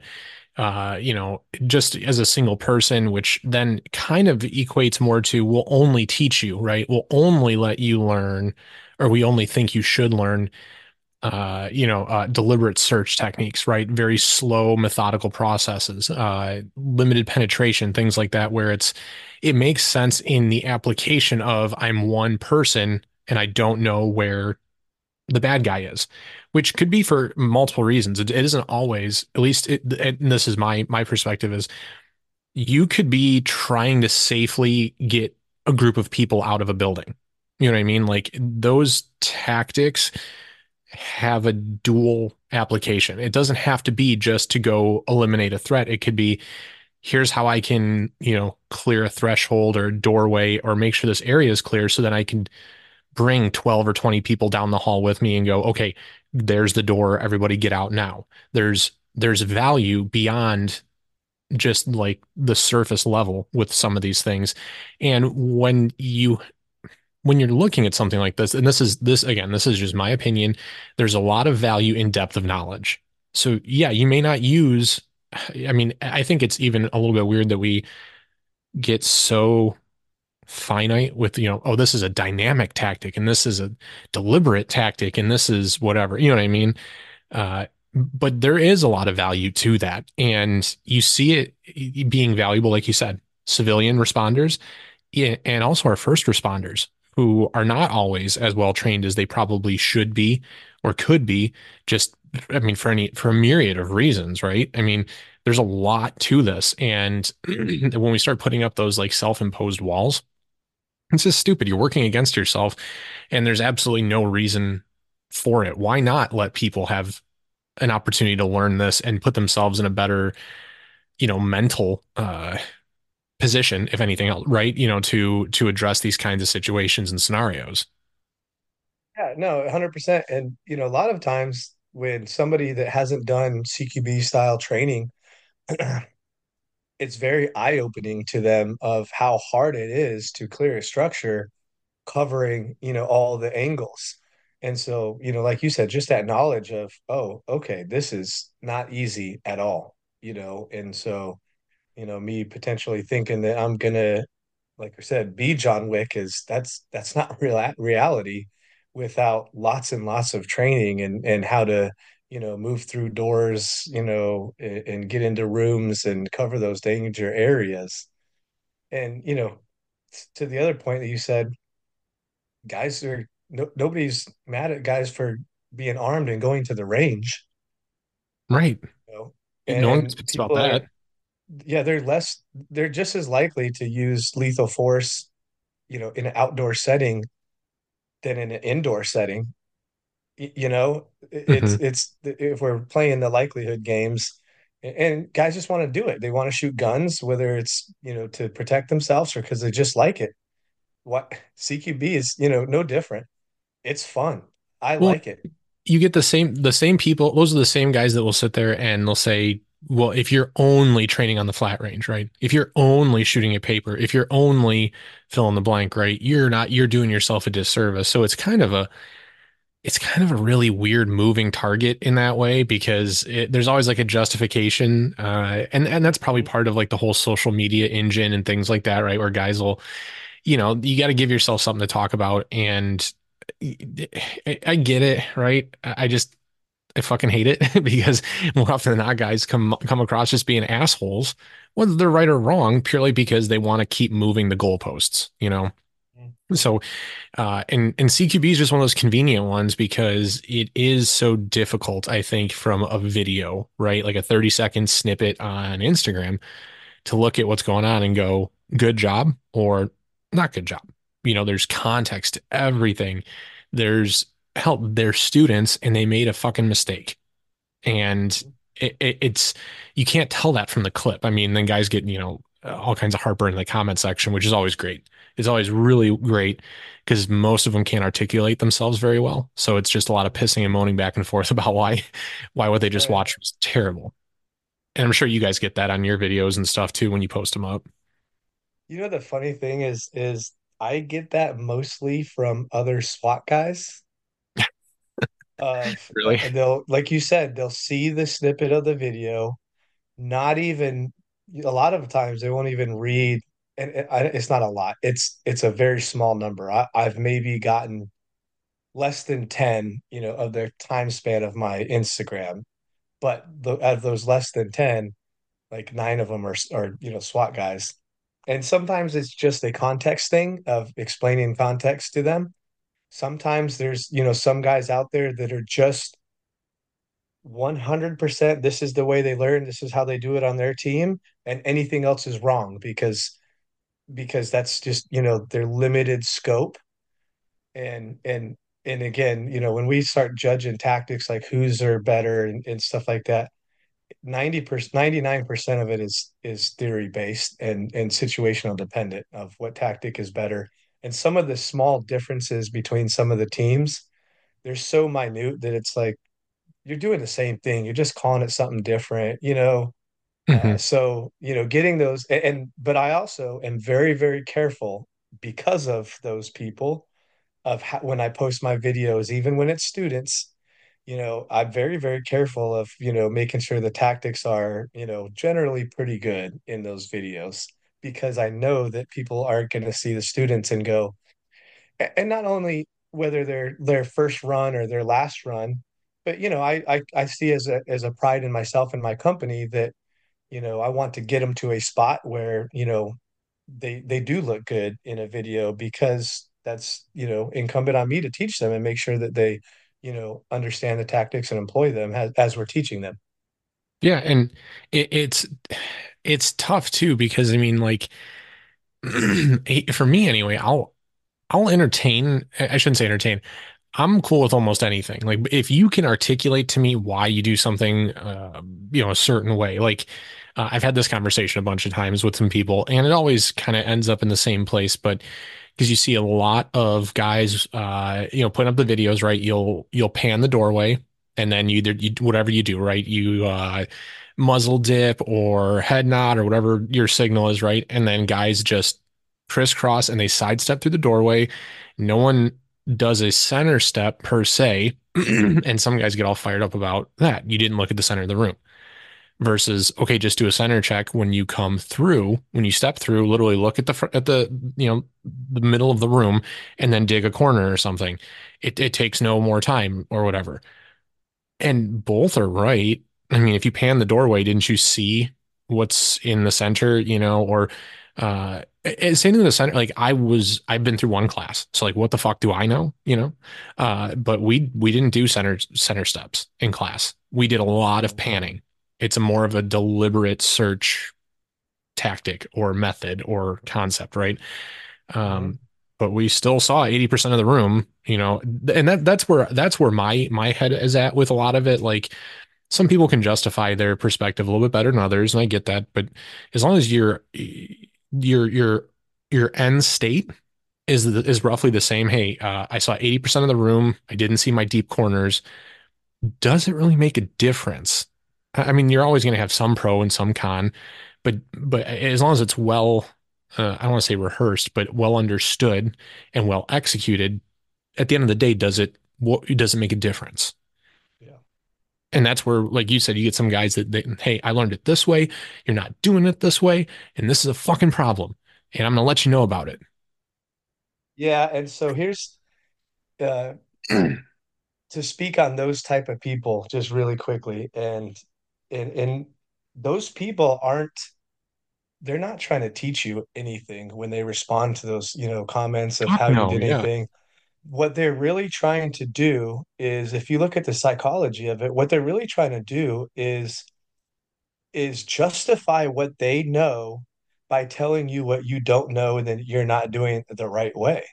uh, you know, just as a single person, which then kind of equates more to we'll only teach you, right? We'll only let you learn, or we only think you should learn uh, you know, uh, deliberate search techniques, right? Very slow, methodical processes, uh, limited penetration, things like that, where it's it makes sense in the application of I'm one person and I don't know where the bad guy is, which could be for multiple reasons. It, it isn't always, at least, it, and this is my my perspective is you could be trying to safely get a group of people out of a building. You know what I mean? Like those tactics have a dual application. It doesn't have to be just to go eliminate a threat. It could be here's how I can, you know, clear a threshold or doorway or make sure this area is clear so that I can bring 12 or 20 people down the hall with me and go, okay, there's the door. Everybody get out now. There's there's value beyond just like the surface level with some of these things. And when you when you're looking at something like this, and this is this again, this is just my opinion, there's a lot of value in depth of knowledge. So yeah, you may not use, I mean, I think it's even a little bit weird that we get so finite with, you know, oh, this is a dynamic tactic and this is a deliberate tactic and this is whatever. You know what I mean? Uh, but there is a lot of value to that. And you see it being valuable, like you said, civilian responders and also our first responders who are not always as well trained as they probably should be or could be just I mean for any for a myriad of reasons, right? I mean, there's a lot to this and [clears throat] when we start putting up those like self-imposed walls, it's just stupid. You're working against yourself and there's absolutely no reason for it. Why not let people have an opportunity to learn this and put themselves in a better, you know, mental uh position, if anything else, right? You know, to to address these kinds of situations and scenarios. Yeah, no, 100%. And you know, a lot of times when somebody that hasn't done CQB style training, [clears throat] it's very eye-opening to them of how hard it is to clear a structure covering, you know, all the angles. And so, you know, like you said, just that knowledge of, oh, okay, this is not easy at all, you know. And so, you know, me potentially thinking that I'm gonna, like I said, be John Wick is that's that's not [laughs] real reality without lots and lots of training and and how to, you know, move through doors, you know, and, and get into rooms and cover those danger areas. And, you know, to the other point that you said, guys are no, nobody's mad at guys for being armed and going to the range, Right. you know, No one and, and speaks about people are that. yeah, they're less, they're just as likely to use lethal force, you know, in an outdoor setting than in an indoor setting. You know, it's hmm it's if we're playing the likelihood games, and guys just want to do it. They want to shoot guns, whether it's, you know, to protect themselves or because they just like it. What CQB is, you know, no different. It's fun. I Well, like it. you get the same the same people. Those are the same guys that will sit there and they'll say, "Well, if you're only training on the flat range, right? If you're only shooting a paper, if you're only fill in the blank, right? You're not. You're doing yourself a disservice." So it's kind of a it's kind of a really weird moving target in that way because it, there's always like a justification uh, and and that's probably part of like the whole social media engine and things like that right? Where guys will you know you got to give yourself something to talk about and I, I get it right? I just I fucking hate it [laughs] because more often than not guys come come across just being assholes whether they're right or wrong purely because they want to keep moving the goalposts you know so, uh, and and CQB is just one of those convenient ones because it is so difficult. I think from a video, right, like a thirty second snippet on Instagram, to look at what's going on and go, "Good job" or "Not good job." You know, there's context to everything. There's help. They're students and they made a fucking mistake, and it, it, it's you can't tell that from the clip. I mean, then guys get you know all kinds of heartburn in the comment section, which is always great is always really great because most of them can't articulate themselves very well. So it's just a lot of pissing and moaning back and forth [laughs] about why why what they just right. watched was terrible. And I'm sure you guys get that on your videos and stuff too when you post them up. You know the funny thing is is I get that mostly from other SWAT guys. [laughs] uh, really? They'll like you said, they'll see the snippet of the video, not even a lot of times they won't even read and it, it's not a lot. It's it's a very small number. I, I've maybe gotten less than 10, you know, of their time span of my Instagram. But the, out of those less than 10, like nine of them are, are, you know, SWAT guys. And sometimes it's just a context thing of explaining context to them. Sometimes there's, you know, some guys out there that are just 100% this is the way they learn, this is how they do it on their team, and anything else is wrong because because that's just you know their limited scope. And and and again you know when we start judging tactics like who's are better and, and stuff like that 90 percent 99 percent of it is is theory based and and situational dependent of what tactic is better. And some of the small differences between some of the teams they're so minute that it's like you're doing the same thing. You're just calling it something different you know Mm-hmm. Uh, so you know, getting those and, and but I also am very very careful because of those people of how, when I post my videos, even when it's students. You know, I'm very very careful of you know making sure the tactics are you know generally pretty good in those videos because I know that people aren't going to see the students and go, and not only whether they're their first run or their last run, but you know, I I, I see as a as a pride in myself and my company that you know, I want to get them to a spot where, you know, they they do look good in a video because that's, you know, incumbent on me to teach them and make sure that they, you know, understand the tactics and employ them as, as we're teaching them. Yeah, and it, it's it's tough too because I mean, like [clears throat] for me anyway, I'll I'll entertain. I shouldn't say entertain. I'm cool with almost anything. Like if you can articulate to me why you do something, uh, you know, a certain way. Like uh, I've had this conversation a bunch of times with some people, and it always kind of ends up in the same place. But because you see a lot of guys, uh, you know, putting up the videos, right? You'll you'll pan the doorway, and then you either you whatever you do, right? You uh, muzzle dip or head nod or whatever your signal is, right? And then guys just crisscross and they sidestep through the doorway. No one does a center step per se, [clears throat] and some guys get all fired up about that. You didn't look at the center of the room versus okay just do a center check when you come through when you step through literally look at the fr- at the you know the middle of the room and then dig a corner or something. It, it takes no more time or whatever. And both are right. I mean if you pan the doorway didn't you see what's in the center you know or uh same thing the center like i was i've been through one class. So like what the fuck do i know you know? Uh but we we didn't do center center steps in class. We did a lot of panning it's a more of a deliberate search tactic or method or concept, right? Um, mm-hmm. but we still saw 80% of the room, you know, and that that's where that's where my my head is at with a lot of it. Like some people can justify their perspective a little bit better than others, and I get that. But as long as your your your your end state is is roughly the same. Hey, uh, I saw 80% of the room. I didn't see my deep corners. Does it really make a difference? I mean, you're always going to have some pro and some con, but but as long as it's well, uh, I don't want to say rehearsed, but well understood and well executed. At the end of the day, does it what it doesn't make a difference. Yeah. And that's where, like you said, you get some guys that, they, hey, I learned it this way. You're not doing it this way. And this is a fucking problem. And I'm going to let you know about it. Yeah, and so here's uh [clears throat] to speak on those type of people just really quickly and and and those people aren't they're not trying to teach you anything when they respond to those, you know, comments of Fuck how you did Yeah. anything. What they're really trying to do is if you look at the psychology of it, what they're really trying to do is is justify what they know by telling you what you don't know and then you're not doing it the right way.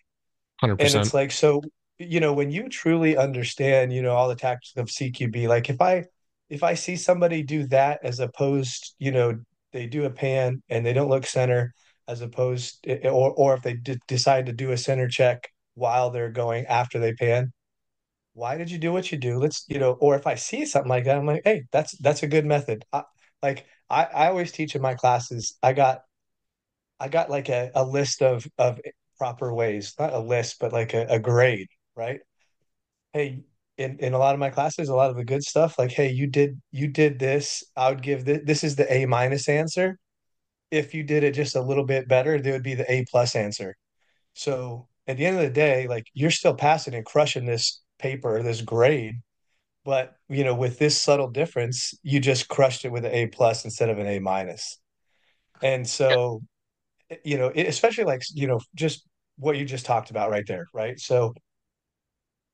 And 100%. it's like, so, you know, when you truly understand, you know, all the tactics of CQB, like if I if I see somebody do that as opposed, you know, they do a pan and they don't look center as opposed eh, eh, or or if they d- decide to do a center check while they're going after they pan, why did you do what you do? Let's, you know, or if I see something like that, I'm like, hey, that's that's a good method. I, like I, I always teach in my classes, I got I got like a, a list of of proper ways, not a list, but like a, a grade, right? Hey, in, in a lot of my classes, a lot of the good stuff, like, hey, you did you did this. I would give this this is the A minus answer. If you did it just a little bit better, there would be the A plus answer. So at the end of the day, like you're still passing and crushing this paper, this grade, but you know, with this subtle difference, you just crushed it with an A plus instead of an A minus. And so you know, especially like, you know, just what you just talked about right there, right? So,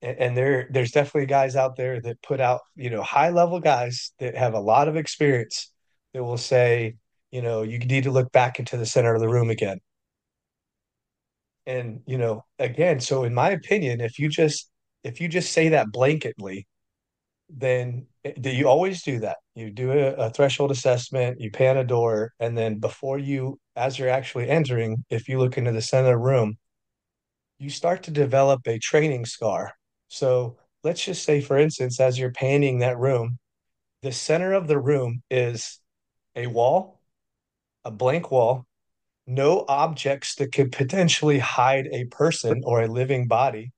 and there, there's definitely guys out there that put out, you know, high level guys that have a lot of experience that will say, you know, you need to look back into the center of the room again. And, you know, again, so in my opinion, if you just, if you just say that blanketly, then do you always do that? You do a, a threshold assessment, you pan a door, and then before you, as you're actually entering, if you look into the center of the room, you start to develop a training scar. So let's just say, for instance, as you're painting that room, the center of the room is a wall, a blank wall, no objects that could potentially hide a person or a living body,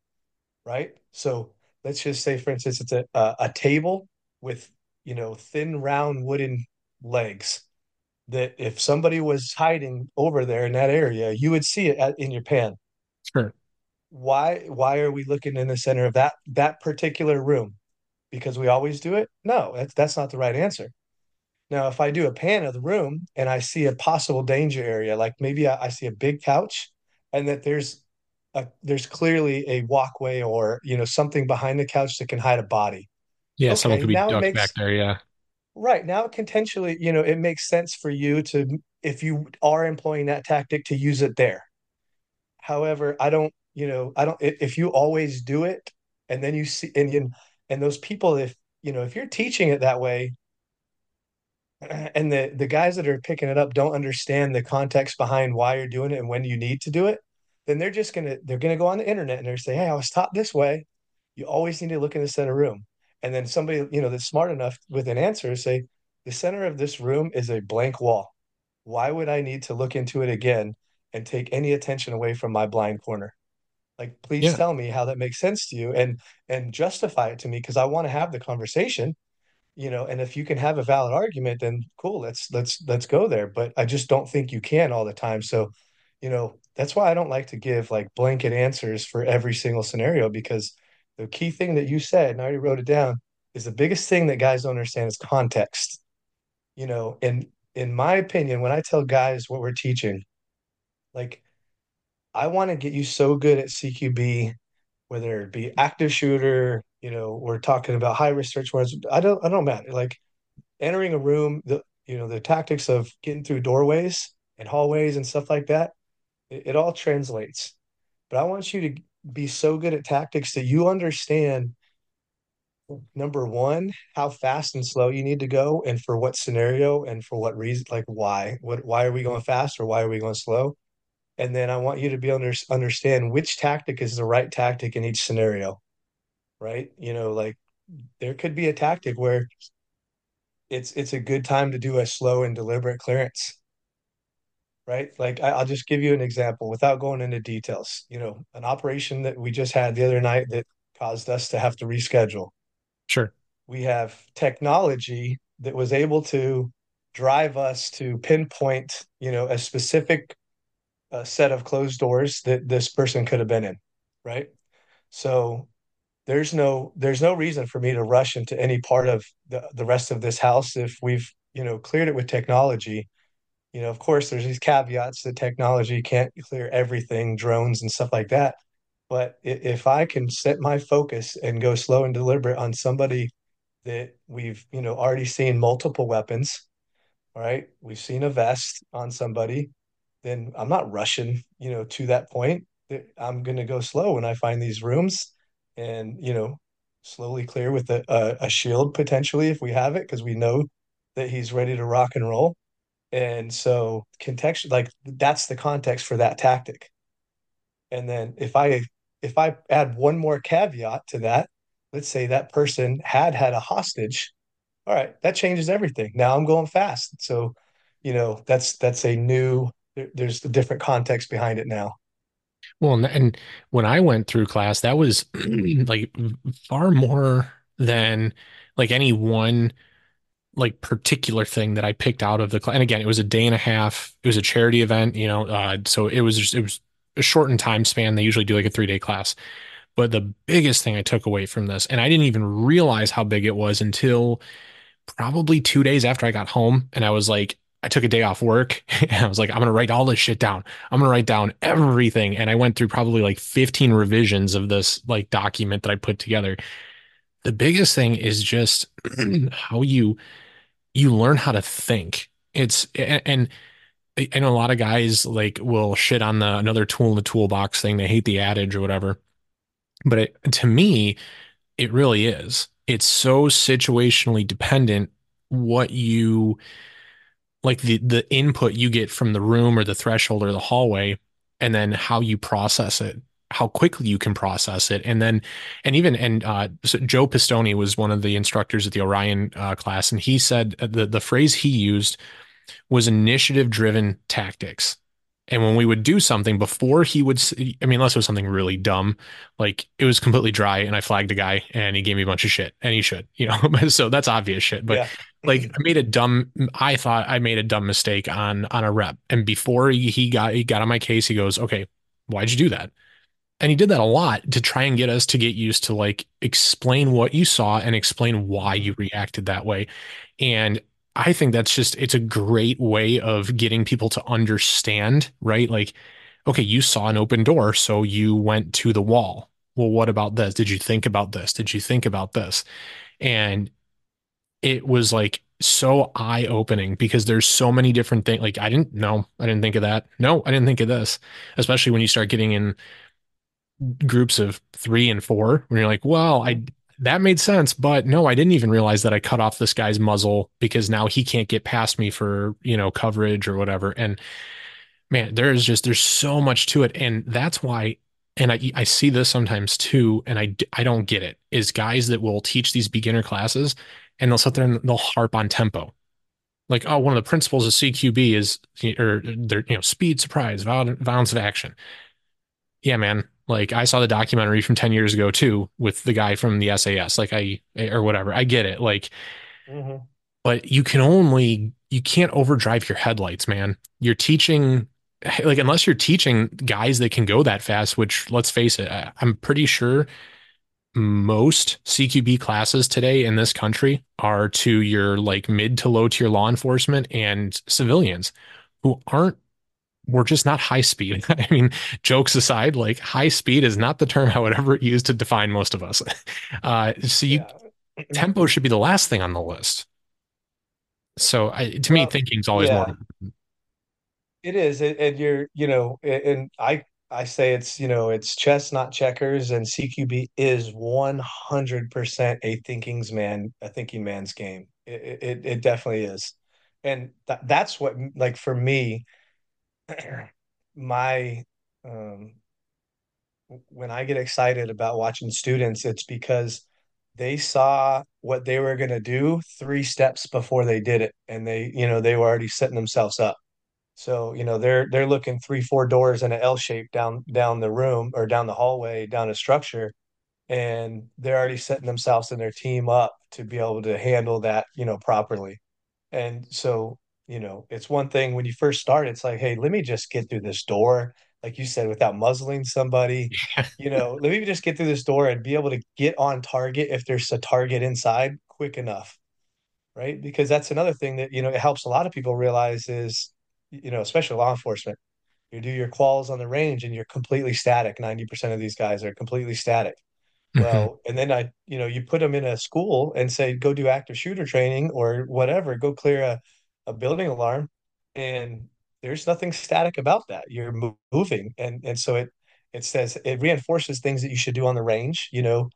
right? So let's just say, for instance, it's a, a, a table with, you know, thin, round wooden legs that if somebody was hiding over there in that area, you would see it in your pan Sure. Why why are we looking in the center of that that particular room? Because we always do it? No, that's that's not the right answer. Now, if I do a pan of the room and I see a possible danger area, like maybe I, I see a big couch and that there's a there's clearly a walkway or you know something behind the couch that can hide a body. Yeah. Someone could be ducked back there. Yeah. right now it potentially, you know, it makes sense for you to if you are employing that tactic to use it there However, I don't, you know, I don't, if you always do it and then you see, and, you, and those people, if, you know, if you're teaching it that way [clears throat] and the, the guys that are picking it up don't understand the context behind why you're doing it and when you need to do it, then they're just to, they're to go on the internet and they're say, Hey, I was taught this way. You always need to look in the center room. And then somebody, you know, that's smart enough with an answer say, the center of this room is a blank wall. Why would I need to look into it again and take any attention away from my blind corner? Like, please Yeah. tell me how that makes sense to you and and justify it to me because I want to have the conversation, you know, and if you can have a valid argument, then cool, let's let's let's go there. But I just don't think you can all the time. So, you know, that's why I don't like to give like blanket answers for every single scenario because the key thing that you said, and I already wrote it down, is the biggest thing that guys don't understand is context. You know, and in my opinion, when I tell guys what we're teaching, like I want to get you so good at CQB, whether it be active shooter, you know, we're talking about high risk search warrants. I don't, I don't matter. Like entering a room, the you know, the tactics of getting through doorways and hallways and stuff like that, it, it all translates. But I want you to be so good at tactics that you understand number one, how fast and slow you need to go, and for what scenario and for what reason, like why, what, why are we going fast or why are we going slow? And then I want you to be able to understand which tactic is the right tactic in each scenario, right? You know, like there could be a tactic where it's it's a good time to do a slow and deliberate clearance, right? Like I, will just give you an example without going into details. You know, an operation that we just had the other night that caused us to have to reschedule. Sure. We have technology that was able to drive us to pinpoint, you know, a specific uh, set of closed doors that this person could have been in, right? So there's no there's no reason for me to rush into any part of the, the rest of this house if we've, you know, cleared it with technology. You know, of course, there's these caveats that technology can't clear everything, drones and stuff like that. But if I can set my focus and go slow and deliberate on somebody that we've, you know, already seen multiple weapons, all right, we've seen a vest on somebody, then I'm not rushing, you know, to that point. I'm going to go slow when I find these rooms and, you know, slowly clear with a, a, a shield potentially if we have it, because we know that he's ready to rock and roll. And so context like that's the context for that tactic. And then if I if I add one more caveat to that, let's say that person had had a hostage, all right, that changes everything. Now I'm going fast. So, you know, that's that's a new there's a different context behind it now. Well, and when I went through class, that was [clears throat] like far more than like any one like particular thing that I picked out of the class. And again, it was a day and a half. It was a charity event, you know, uh, so it was just, it was a shortened time span. They usually do like a three day class. But the biggest thing I took away from this, and I didn't even realize how big it was until probably two days after I got home, and I was like, I took a day off work [laughs] and I was like, I'm gonna write all this shit down. I'm gonna write down everything. And I went through probably like 15 revisions of this like document that I put together. The biggest thing is just [clears throat] how you you learn how to think. It's and I know a lot of guys like will shit on the another tool in the toolbox thing. They hate the adage or whatever. But it, to me, it really is. It's so situationally dependent what you like the the input you get from the room or the threshold or the hallway and then how you process it how quickly you can process it and then and even and uh, so joe pistone was one of the instructors at the orion uh, class and he said the the phrase he used was initiative driven tactics and when we would do something before he would, I mean, unless it was something really dumb, like it was completely dry and I flagged a guy and he gave me a bunch of shit and he should, you know, [laughs] so that's obvious shit. But yeah. Like mm-hmm. I made a dumb, I thought I made a dumb mistake on, on a rep. And before he, he got, he got on my case, he goes, okay, why'd you do that? And he did that a lot to try and get us to get used to like explain what you saw and explain why you mm-hmm. reacted that way. And I think that's just it's a great way of getting people to understand, right? Like, okay, you saw an open door, so you went to the wall. Well, what about this? Did you think about this? Did you think about this? And it was like so eye-opening because there's so many different things. Like, I didn't know, I didn't think of that. No, I didn't think of this. Especially when you start getting in groups of three and four, when you're like, well, I that made sense. But no, I didn't even realize that I cut off this guy's muzzle because now he can't get past me for, you know, coverage or whatever. And man, there's just, there's so much to it. And that's why, and I, I see this sometimes too, and I, I don't get it, is guys that will teach these beginner classes and they'll sit there and they'll harp on tempo. Like, oh, one of the principles of CQB is, or they're, you know, speed, surprise, violence of action. Yeah, man, like I saw the documentary from 10 years ago too with the guy from the SAS, like I or whatever. I get it. Like mm-hmm. but you can only you can't overdrive your headlights, man. You're teaching like unless you're teaching guys that can go that fast, which let's face it, I'm pretty sure most CQB classes today in this country are to your like mid to low tier law enforcement and civilians who aren't we're just not high speed. [laughs] I mean, jokes aside, like high speed is not the term [laughs] I would ever use to define most of us. [laughs] Uh, so you yeah. [clears throat] tempo should be the last thing on the list. So I, to well, me, thinking is always yeah. more. It is, and you're, you know, and I, I say it's, you know, it's chess, not checkers, and CQB is one hundred percent a thinking's man, a thinking man's game. It, it, it definitely is, and th- that's what, like, for me, [clears throat] my um, when I get excited about watching students, it's because they saw what they were going to do three steps before they did it, and they, you know, they were already setting themselves up. So, you know, they're they're looking three, four doors in an L shape down down the room or down the hallway, down a structure, and they're already setting themselves and their team up to be able to handle that, you know, properly. And so, you know, it's one thing when you first start, it's like, hey, let me just get through this door, like you said, without muzzling somebody. You know, let me just get through this door and be able to get on target if there's a target inside quick enough, right? Because that's another thing that, you know, it helps a lot of people realize is, you know, especially law enforcement, you do your quals on the range and you're completely static. 90% of these guys are completely static hmm well, and then I, you know, you put them in a school and say, go do active shooter training or whatever, go clear a, a building alarm. And there's nothing static about that. You're moving. And and so it it says it reinforces things that you should do on the range, you know,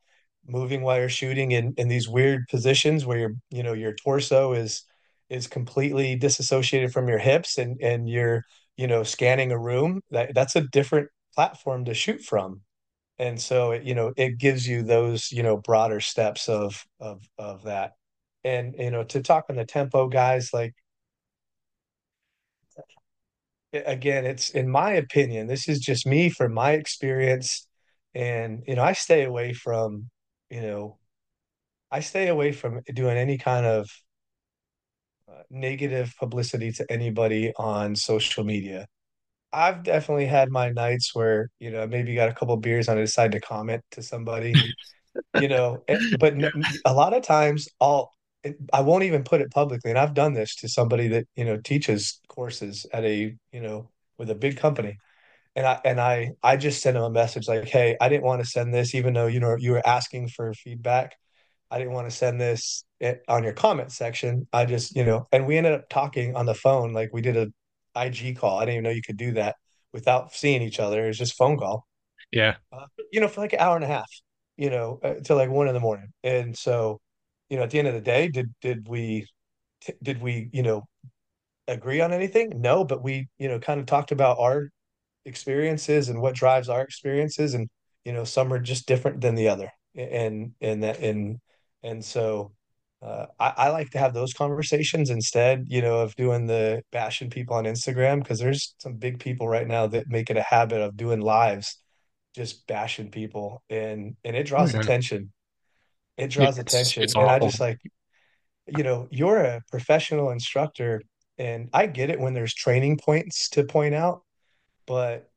moving while you're shooting in, in these weird positions where your, you know, your torso is is completely disassociated from your hips and and you're, you know, scanning a room. That that's a different platform to shoot from and so it, you know it gives you those you know broader steps of of of that and you know to talk on the tempo guys like again it's in my opinion this is just me from my experience and you know I stay away from you know I stay away from doing any kind of negative publicity to anybody on social media. I've definitely had my nights where you know maybe got a couple beers and I decide to comment to somebody you know eh, but a lot of times I'll I won't even put it publicly and I've done this to somebody that you know teaches courses at a you know with a big company. And I and I I just sent them a message like hey I didn't want to send this even though you know you were asking for feedback I didn't want to send this it, on your comment section I just you know and we ended up talking on the phone like we did a IG call I didn't even know you could do that without seeing each other it was just phone call Yeah. uh, you know, for like an hour and a half, you know, uh, till like one in the morning. And so, you know, at the end of the day, did did we t- did we, you know, agree on anything? No, but we, you know, kind of talked about our experiences and what drives our experiences, and you know, some are just different than the other, and and that and and so. Uh, I, I like to have those conversations instead, you know, of doing the bashing people on Instagram because there's some big people right now that make it a habit of doing lives just bashing people and and it draws yeah. attention. It draws It's attention. it's And I just like, you know, you're a professional instructor and I get it when there's training points to point out, but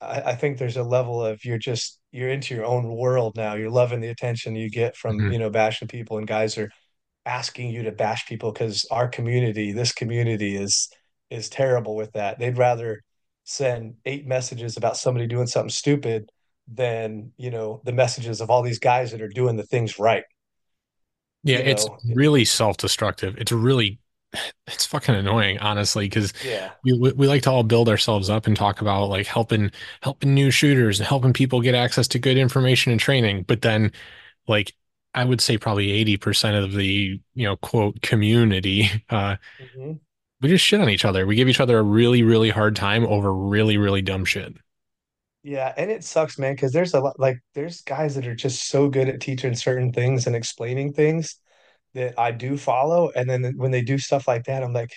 I, I think there's a level of you're just you're into your own world now. You're loving the attention you get from, Mhm. you know, bashing people and guys are asking you to bash people because our community, this community is is terrible with that. They'd rather send eight messages about somebody doing something stupid than, you know, the messages of all these guys that are doing the things right. Yeah, You it's know, really self-destructive. It's really it's fucking annoying, honestly, because yeah. we, we like to all build ourselves up and talk about like helping helping new shooters and helping people get access to good information and training. But then, like, I would say probably 80% of the, you know, quote community, [laughs] uh, hmm we just shit on each other. We give each other a really, really hard time over really, really dumb shit. Yeah, and it sucks, man, because there's a lot like there's guys that are just so good at teaching certain things and explaining things that I do follow, and then when they do stuff like that, I'm like,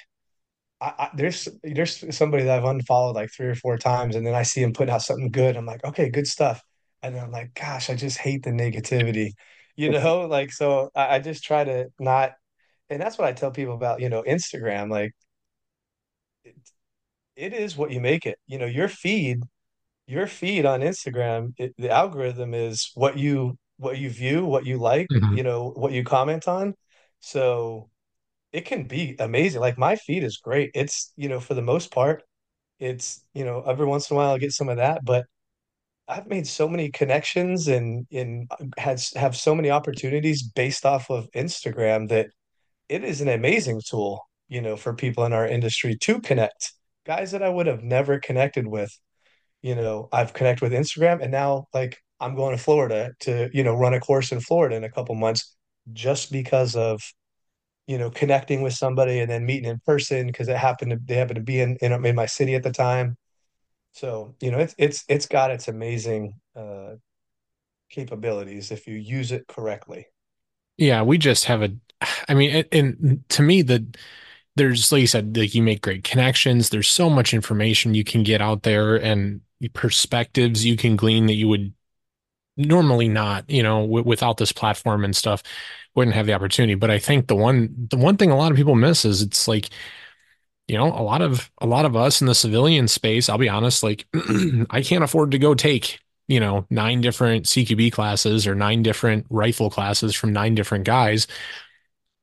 I, I, there's there's somebody that I've unfollowed like three or four times, and then I see them putting out something good. I'm like, okay, good stuff. And then I'm like, gosh, I just hate the negativity, you [laughs] know? Like, so I, I just try to not, and that's what I tell people about, you know, Instagram. Like, it, it is what you make it. You know, your feed, your feed on Instagram, it, the algorithm is what you what you view, what you like, Mhm. you know, what you comment on. So it can be amazing. Like my feed is great. It's, you know, for the most part it's you know every once in a while I get some of that, but I've made so many connections and and uh, had have so many opportunities based off of Instagram that it is an amazing tool, you know, for people in our industry to connect. Guys that I would have never connected with, you know, I've connected with Instagram and now like I'm going to Florida to, you know, run a course in Florida in a couple months just because of, you know, connecting with somebody and then meeting in person because it happened to they happened to be in, in in my city at the time so, you know, it's it's it's got its amazing uh capabilities if you use it correctly. Yeah, we just have a, I mean, and, to me, the there's like you said, like you make great connections. There's so much information you can get out there and perspectives you can glean that you would normally not, you know, w without this platform and stuff, wouldn't have the opportunity. But I think the one the one thing a lot of people miss is it's like, you know, a lot of a lot of us in the civilian space, I'll be honest, like [clears throat] I can't afford to go take, you know, nine different CQB classes or nine different rifle classes from nine different guys,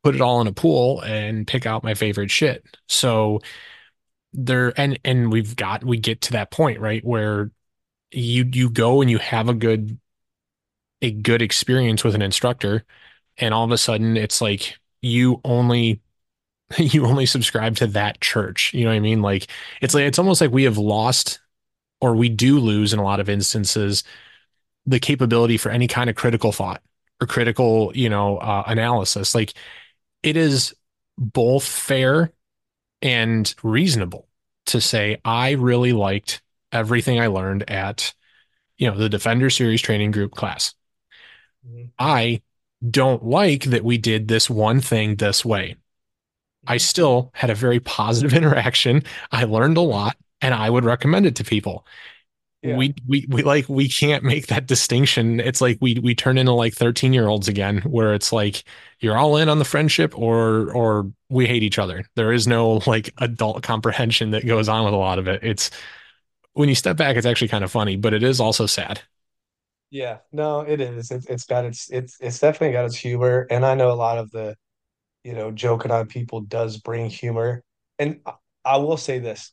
put it all in a pool and pick out my favorite shit. So there and and we've got we get to that point, right, where you you go and you have a good a good experience with an instructor and all of a sudden it's like you only [laughs] you only subscribe to that church. You know what i mean? Like it's like it's almost like we have lost or we do lose in a lot of instances the capability for any kind of critical thought or critical you know uh, analysis. Like it is both fair and reasonable to say i really liked everything i learned at you know the defender series training group class Mhm. I don't like that we did this one thing this way. I Mhm. still had a very positive [laughs] interaction. I learned a lot and I would recommend it to people. Yeah. We we we like we can't make that distinction. It's like we we turn into like 13 year olds again, where it's like you're all in on the friendship or or we hate each other. There is no like adult comprehension that goes on with a lot of it. It's when you step back, it's actually kind of funny, but it is also sad. Yeah. No, it is. It's it's got its it's it's definitely got its humor. And I know a lot of the, you know, joking on people does bring humor. And I, I will say this,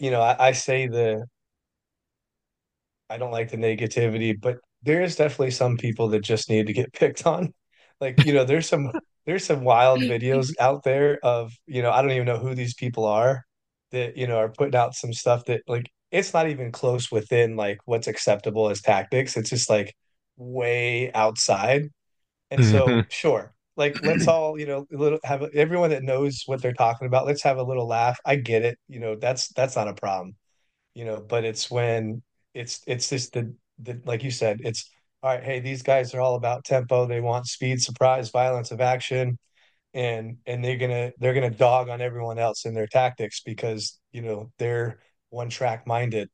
you know, I, I say the I don't like the negativity, but there is definitely some people that just need to get [laughs] picked on. Like, you know, there's some there's some wild [laughs] videos out there of, you know, I don't even know who these people are that, you know, are putting out some stuff that like it's not even close within like what's acceptable as tactics. It's just like way outside. And so, mm-hmm. sure, like let's all, you know, a little have everyone that knows what they're talking about, let's have a little laugh. I get it. You know, that's that's not a problem you know, but it's when it's it's just the the like you said, it's all right, hey, these guys are all about tempo. They want speed, surprise, violence of action, and and they're gonna they're gonna dog on everyone else in their tactics because, you know, they're one track minded.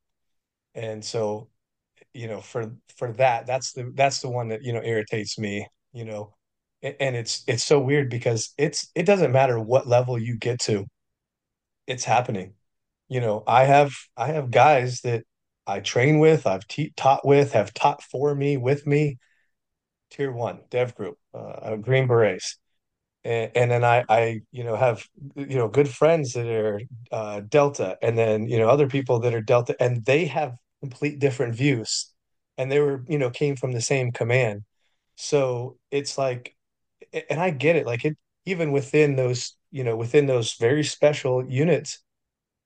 And so, you know, for for that, that's the that's the one that, you know, irritates me, you know. And it's it's so weird because it's it doesn't matter what level you get to, it's happening you know, I have I have guys that I train with, I've te taught with, have taught for me, with me, tier one, dev group, uh, Green Berets. And, and then I, I, you know, have, you know, good friends that are uh, Delta, and then, you know, other people that are Delta, and they have complete different views. And they were, you know, came from the same command. So it's like, and I get it, like it, even within those, you know, within those very special units,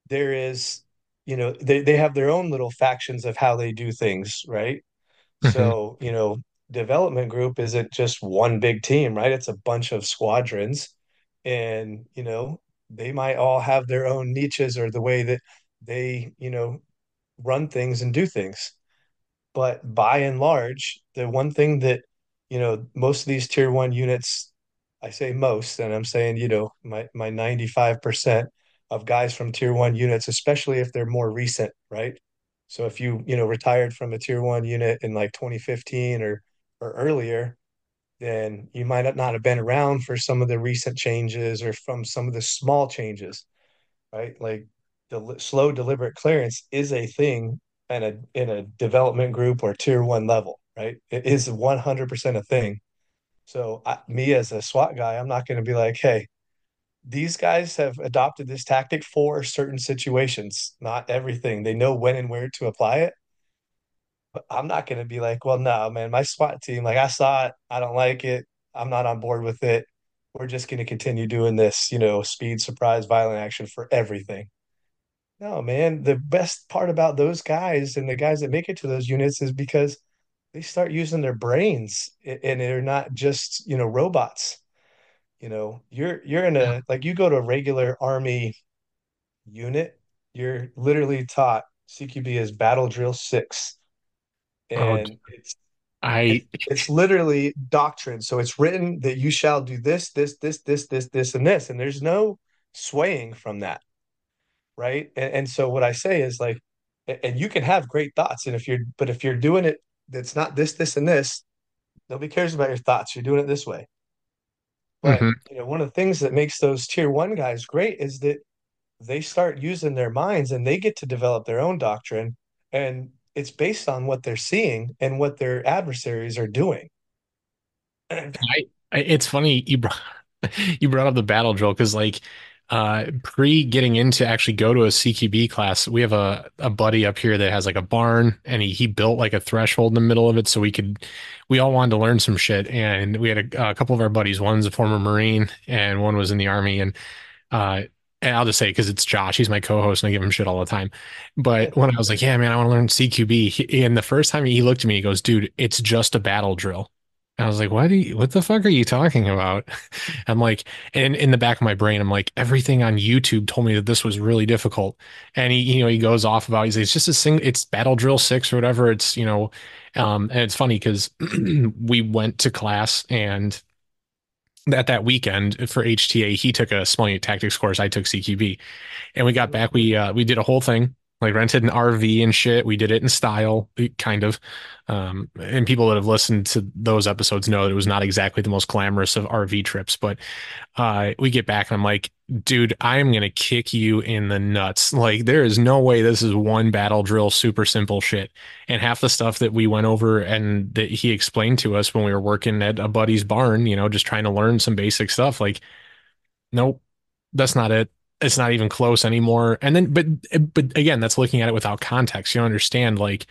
there is, you know, they, they have their own little factions of how they do things, right? hmm So, you know, development group isn't just one big team, right? It's a bunch of squadrons. And, you know, they might all have their own niches or the way that they, you know, run things and do things. But by and large, the one thing that, you know, most of these tier one units, I say most, and I'm saying, you know, my my 95% of guys from tier one units, especially if they're more recent, right? So if you, you know, retired from a tier one unit in like 2015 or or earlier, then you might not have been around for some of the recent changes or from some of the small changes right? Like the slow deliberate clearance is a thing in a in a development group or tier one level, right? It is 100% a thing. So I, me as a SWAT guy, I'm not going to be like, hey, these guys have adopted this tactic for certain situations, not everything. They know when and where to apply it. But I'm not going to be like, well, no, man, my SWAT team, like I saw it, I don't like it, I'm not on board with it. We're just going to continue doing this, you know, speed, surprise, violent action for everything. No, man, the best part about those guys and the guys that make it to those units is because they start using their brains and they're not just, you know, robots. You know, you're you're in a like you go to a regular army unit, you're literally taught CQB is battle drill Oh, And it's I it's literally doctrine. So it's written that you shall do this, this, this, this, this, this, and this. And there's no swaying from that. right? And, and so what I say is like, and you can have great thoughts, and if you're, but if you're doing it that's not this, this, and this. Nobody cares about your thoughts. You're doing it this way. But hmm you know, one of the things that makes those tier one guys great is that they start using their minds and they get to develop their own doctrine. And it's based on what they're seeing and what their adversaries are doing. [clears throat] I, I it's funny you brought [laughs] you brought up the battle drill because like uh pre getting into actually go to a CQB class, we have a a buddy up here that has like a barn and he he built like a threshold in the middle of it so we could we all wanted to learn some shit and we had a, a couple of our buddies, one's a former Marine and one was in the army and uh and I'll just say because it's Josh, he's my co-host, and I give him shit all the time. But when I was like, "Yeah, man, I want to learn CQB," he, and the first time he looked at me, he goes, "Dude, it's just a battle drill." And I was like, what do you, what the fuck are you talking about? [laughs] I'm like, and in the back of my brain, I'm like, everything on YouTube told me that this was really difficult. And he, you know, he goes off about, he's like, it's just a single, it's Battle Drill 6 or whatever. It's, you know, um, and it's funny because [clears throat] we went to class and at that weekend for HTA, he took a small unit tactics course. I took CQB and we got back. We, uh, we did a whole thing like rented an RV and shit. We did it in style, kind of. Um, and people that have listened to those episodes know that it was not exactly the most glamorous of RV trips, but uh, we get back and I'm like, dude, I am gonna kick you in the nuts. Like, there is no way this is one battle drill, super simple shit. And half the stuff that we went over and that he explained to us when we were working at a buddy's barn, you know, just trying to learn some basic stuff, like, nope, that's not it it's not even close anymore. And then, but, but again, that's looking at it without context. You don't understand, like,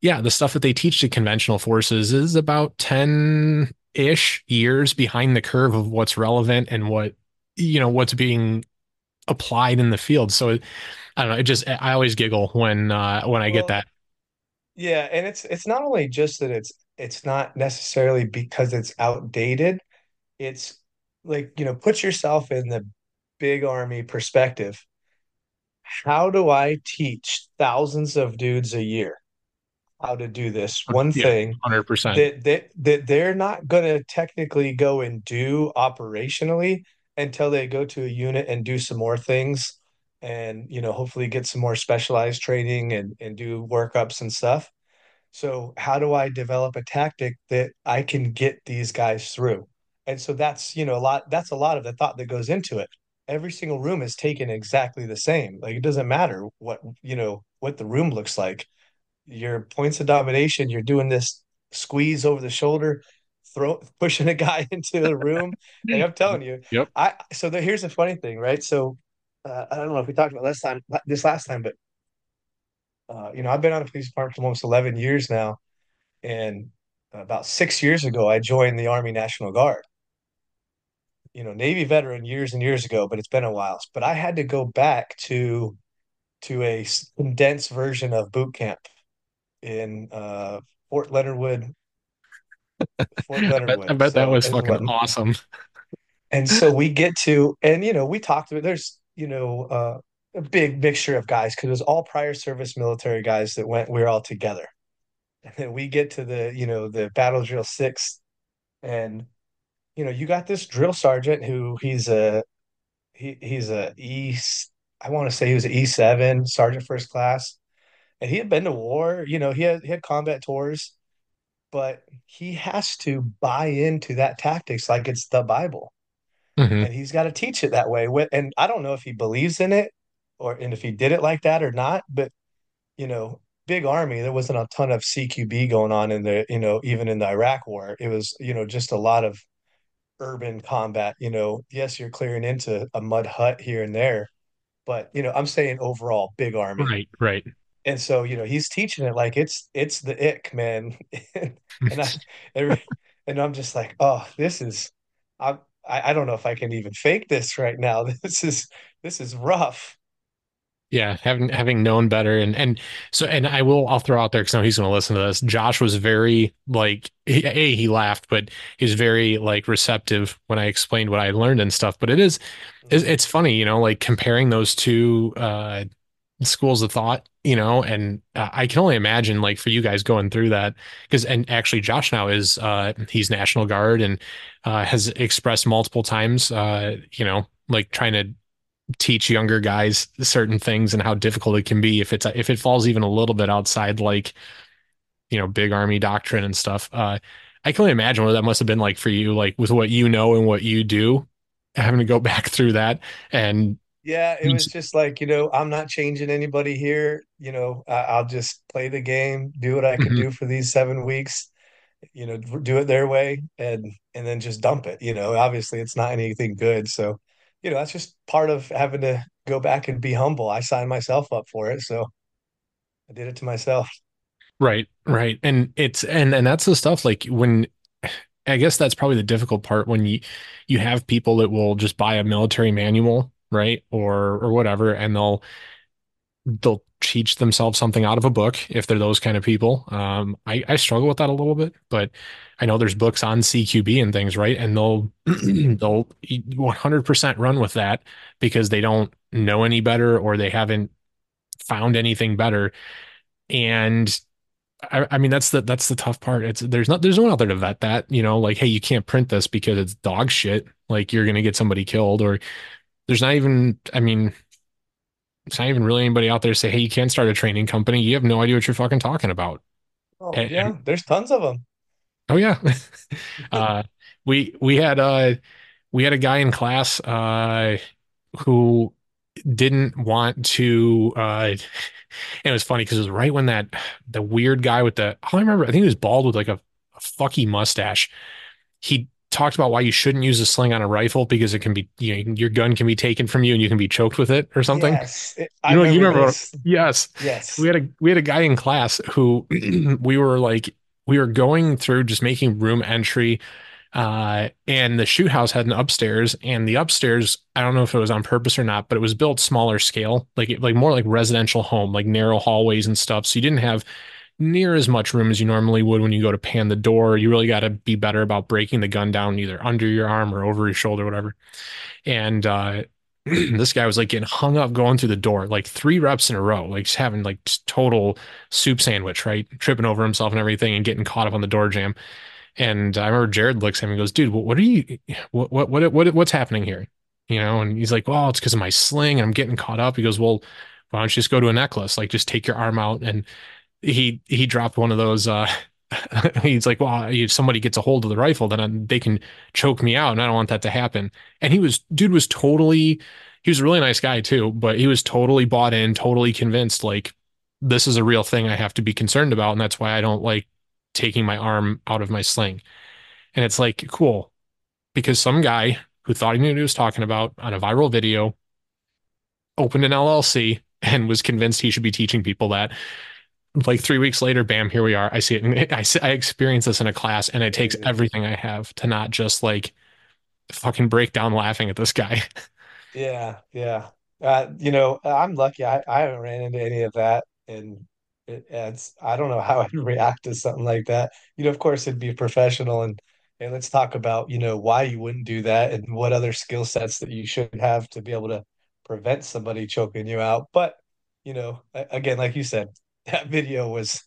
yeah, the stuff that they teach to conventional forces is about 10 ish years behind the curve of what's relevant and what, you know, what's being applied in the field. So I don't know. It just, I always giggle when, uh, when I get that. yeah, and it's it's not only just that it's it's not necessarily because it's outdated. It's like, you know, put yourself in the big army perspective. How do I teach thousands of dudes a year how to do this uh, one Yeah. thing 100%. that that that they're not going to technically go and do operationally until they go to a unit and do some more things and you know hopefully get some more specialized training and and do workups and stuff so how do I develop a tactic that I can get these guys through? And so that's, you know, a lot, that's a lot of the thought that goes into it. Every single room is taken exactly the same. Like it doesn't matter what, you know, what the room looks like. Your points of domination, you're doing this squeeze over the shoulder, throw [laughs] pushing a guy [laughs] into the room. Like I'm telling you, [laughs] Yep. I so the, here's the funny thing, right? So uh, I don't know if we talked about last time this last time, but uh, you know, I've been on the police department for almost 11 years now and about six years ago, I joined the Army National Guard. You know, Navy veteran years and years ago, but it's been a while. But I had to go back to to a condensed version of boot camp in uh, Fort Leonard Wood, Fort [laughs] I Leonard bet, I Wood. bet that was fucking what, awesome. and so we get to, and you know, we talked about. There's you know uh, a big mixture of guys because it was all prior service military guys that went. We were all together, and then we get to the you know the battle drill six, and you know, you got this drill sergeant who he's a he he's a E I want to say he was an E seven sergeant first class, and he had been to war. You know, he had he had combat tours, but he has to buy into that tactics like it's the Bible, hmm and he's got to teach it that way. And I don't know if he believes in it or and if he did it like that or not, but you know. Big army, there wasn't a ton of CQB going on in the, you know, even in the Iraq war. It was, you know, just a lot of urban combat, you know, yes, you're clearing into a mud hut here and there, but you know, I'm saying overall big army. Right, right. And so, you know, he's teaching it like it's it's the ick, man. [laughs] and, I [laughs] every, and I'm just like, oh, this is I I don't know if I can even fake this right now. [laughs] This is this is rough. Yeah, having having known better and and so and I will I'll throw out there because I know he's going to listen to this. Josh was very like he, a he laughed, but he's very like receptive when I explained what I learned and stuff. But it is it's, Mhm. it's funny, you know, like comparing those two uh schools of thought, you know, and uh, I can only imagine like for you guys going through that because and actually Josh now is uh he's National Guard and uh has expressed multiple times uh you know like trying to teach younger guys certain things and how difficult it can be if it's if it falls even a little bit outside like you know, big army doctrine and stuff. Uh, I can only imagine what that must have been like for you, like with what you know and what you do, having to go [laughs] back through that. And Yeah, it was just like, you know, I'm not changing anybody here. You know, I'll just play the game, do what I can Mhm. do for these seven weeks, you know, do it their way and and then just dump it. You know, obviously it's not anything good. So, you know, that's just part of having to go back and be humble. I signed myself up for it, so I did it to myself. right, right. And it's and and that's the stuff like when [sighs] I guess that's probably the difficult part when you you have people that will just buy a military manual, right? Or or whatever, and they'll they'll teach themselves something out of a book if they're those kind of people. Um, I, I struggle with that a little bit, but I know there's books on CQB and things, right? And they'll [clears throat] they'll 100% run with that because they don't know any better or they haven't found anything better. And I, I mean that's the that's the tough part. It's there's not there's no one out there to vet that, you know, like hey, you can't print this because it's dog shit. Like you're gonna get somebody killed, or there's not even. I mean, it's not even really anybody out there to say, hey, you can't start a training company. You have no idea what you're fucking talking about. Oh, And, and- yeah, there's tons of them. Oh yeah, [laughs] uh, we we had uh we had a guy in class uh who didn't want to uh and it was funny because it was right when that the weird guy with the I remember I think he was bald with like a, a fucky mustache. He talked about why you shouldn't use a sling on a rifle because it can be you know, your gun can be taken from you and you can be choked with it or something. Yes, You know, you remember remember this. yes. We had a we had a guy in class who [clears throat] we were like we were going through just making room entry uh and the shoot house had an upstairs and the upstairs I don't know if it was on purpose or not but it was built smaller scale like like more like residential home like narrow hallways and stuff. So you didn't have near as much room as you normally would when you go to pan the door. You really got to be better about breaking the gun down either under your arm or over your shoulder whatever. And uh [clears throat] this guy was like getting hung up going through the door like three reps in a row like just having like just total soup sandwich right tripping over himself and everything and getting caught up on the door jamb and I remember Jared looks at me and goes, "Dude, what, what are you? What, what what what what's happening here?" You know, and he's like, "Well, it's because of my sling and I'm getting caught up." He goes, "Well, why don't you just go to a necklace? Like, just take your arm out." And he he dropped one of those. uh [laughs] [laughs] He's like, "Well, if somebody gets a hold of the rifle, then I, they can choke me out, and I don't want that to happen." And he was, dude, was totally. He was a really nice guy too, but he was totally bought in, totally convinced. Like, this is a real thing I have to be concerned about, and that's why I don't like taking my arm out of my sling. And it's like, cool, because some guy who thought he knew what he was talking about on a viral video opened an LLC and was convinced he should be teaching people that. Like three weeks later, bam, here we are. I see it. And I, I experience this in a class, and it takes everything I have to not just like fucking break down laughing at this guy. [laughs] Yeah, yeah. Uh, you know, I'm lucky. I, I haven't ran into any of that, and it adds. I don't know how [laughs] I'd react to something like that. You know, of course, it'd be professional, and and let's talk about you know why you wouldn't do that, and what other skill sets that you should have to be able to prevent somebody choking you out. But you know, again, like you said, that video was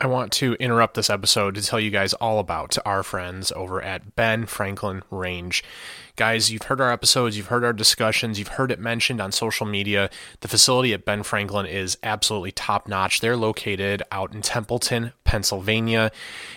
I want to interrupt this episode to tell you guys all about our friends over at Ben Franklin Range. Guys, you've heard our episodes, you've heard our discussions, you've heard it mentioned on social media. The facility at Ben Franklin is absolutely top notch. They're located out in Templeton, Pennsylvania.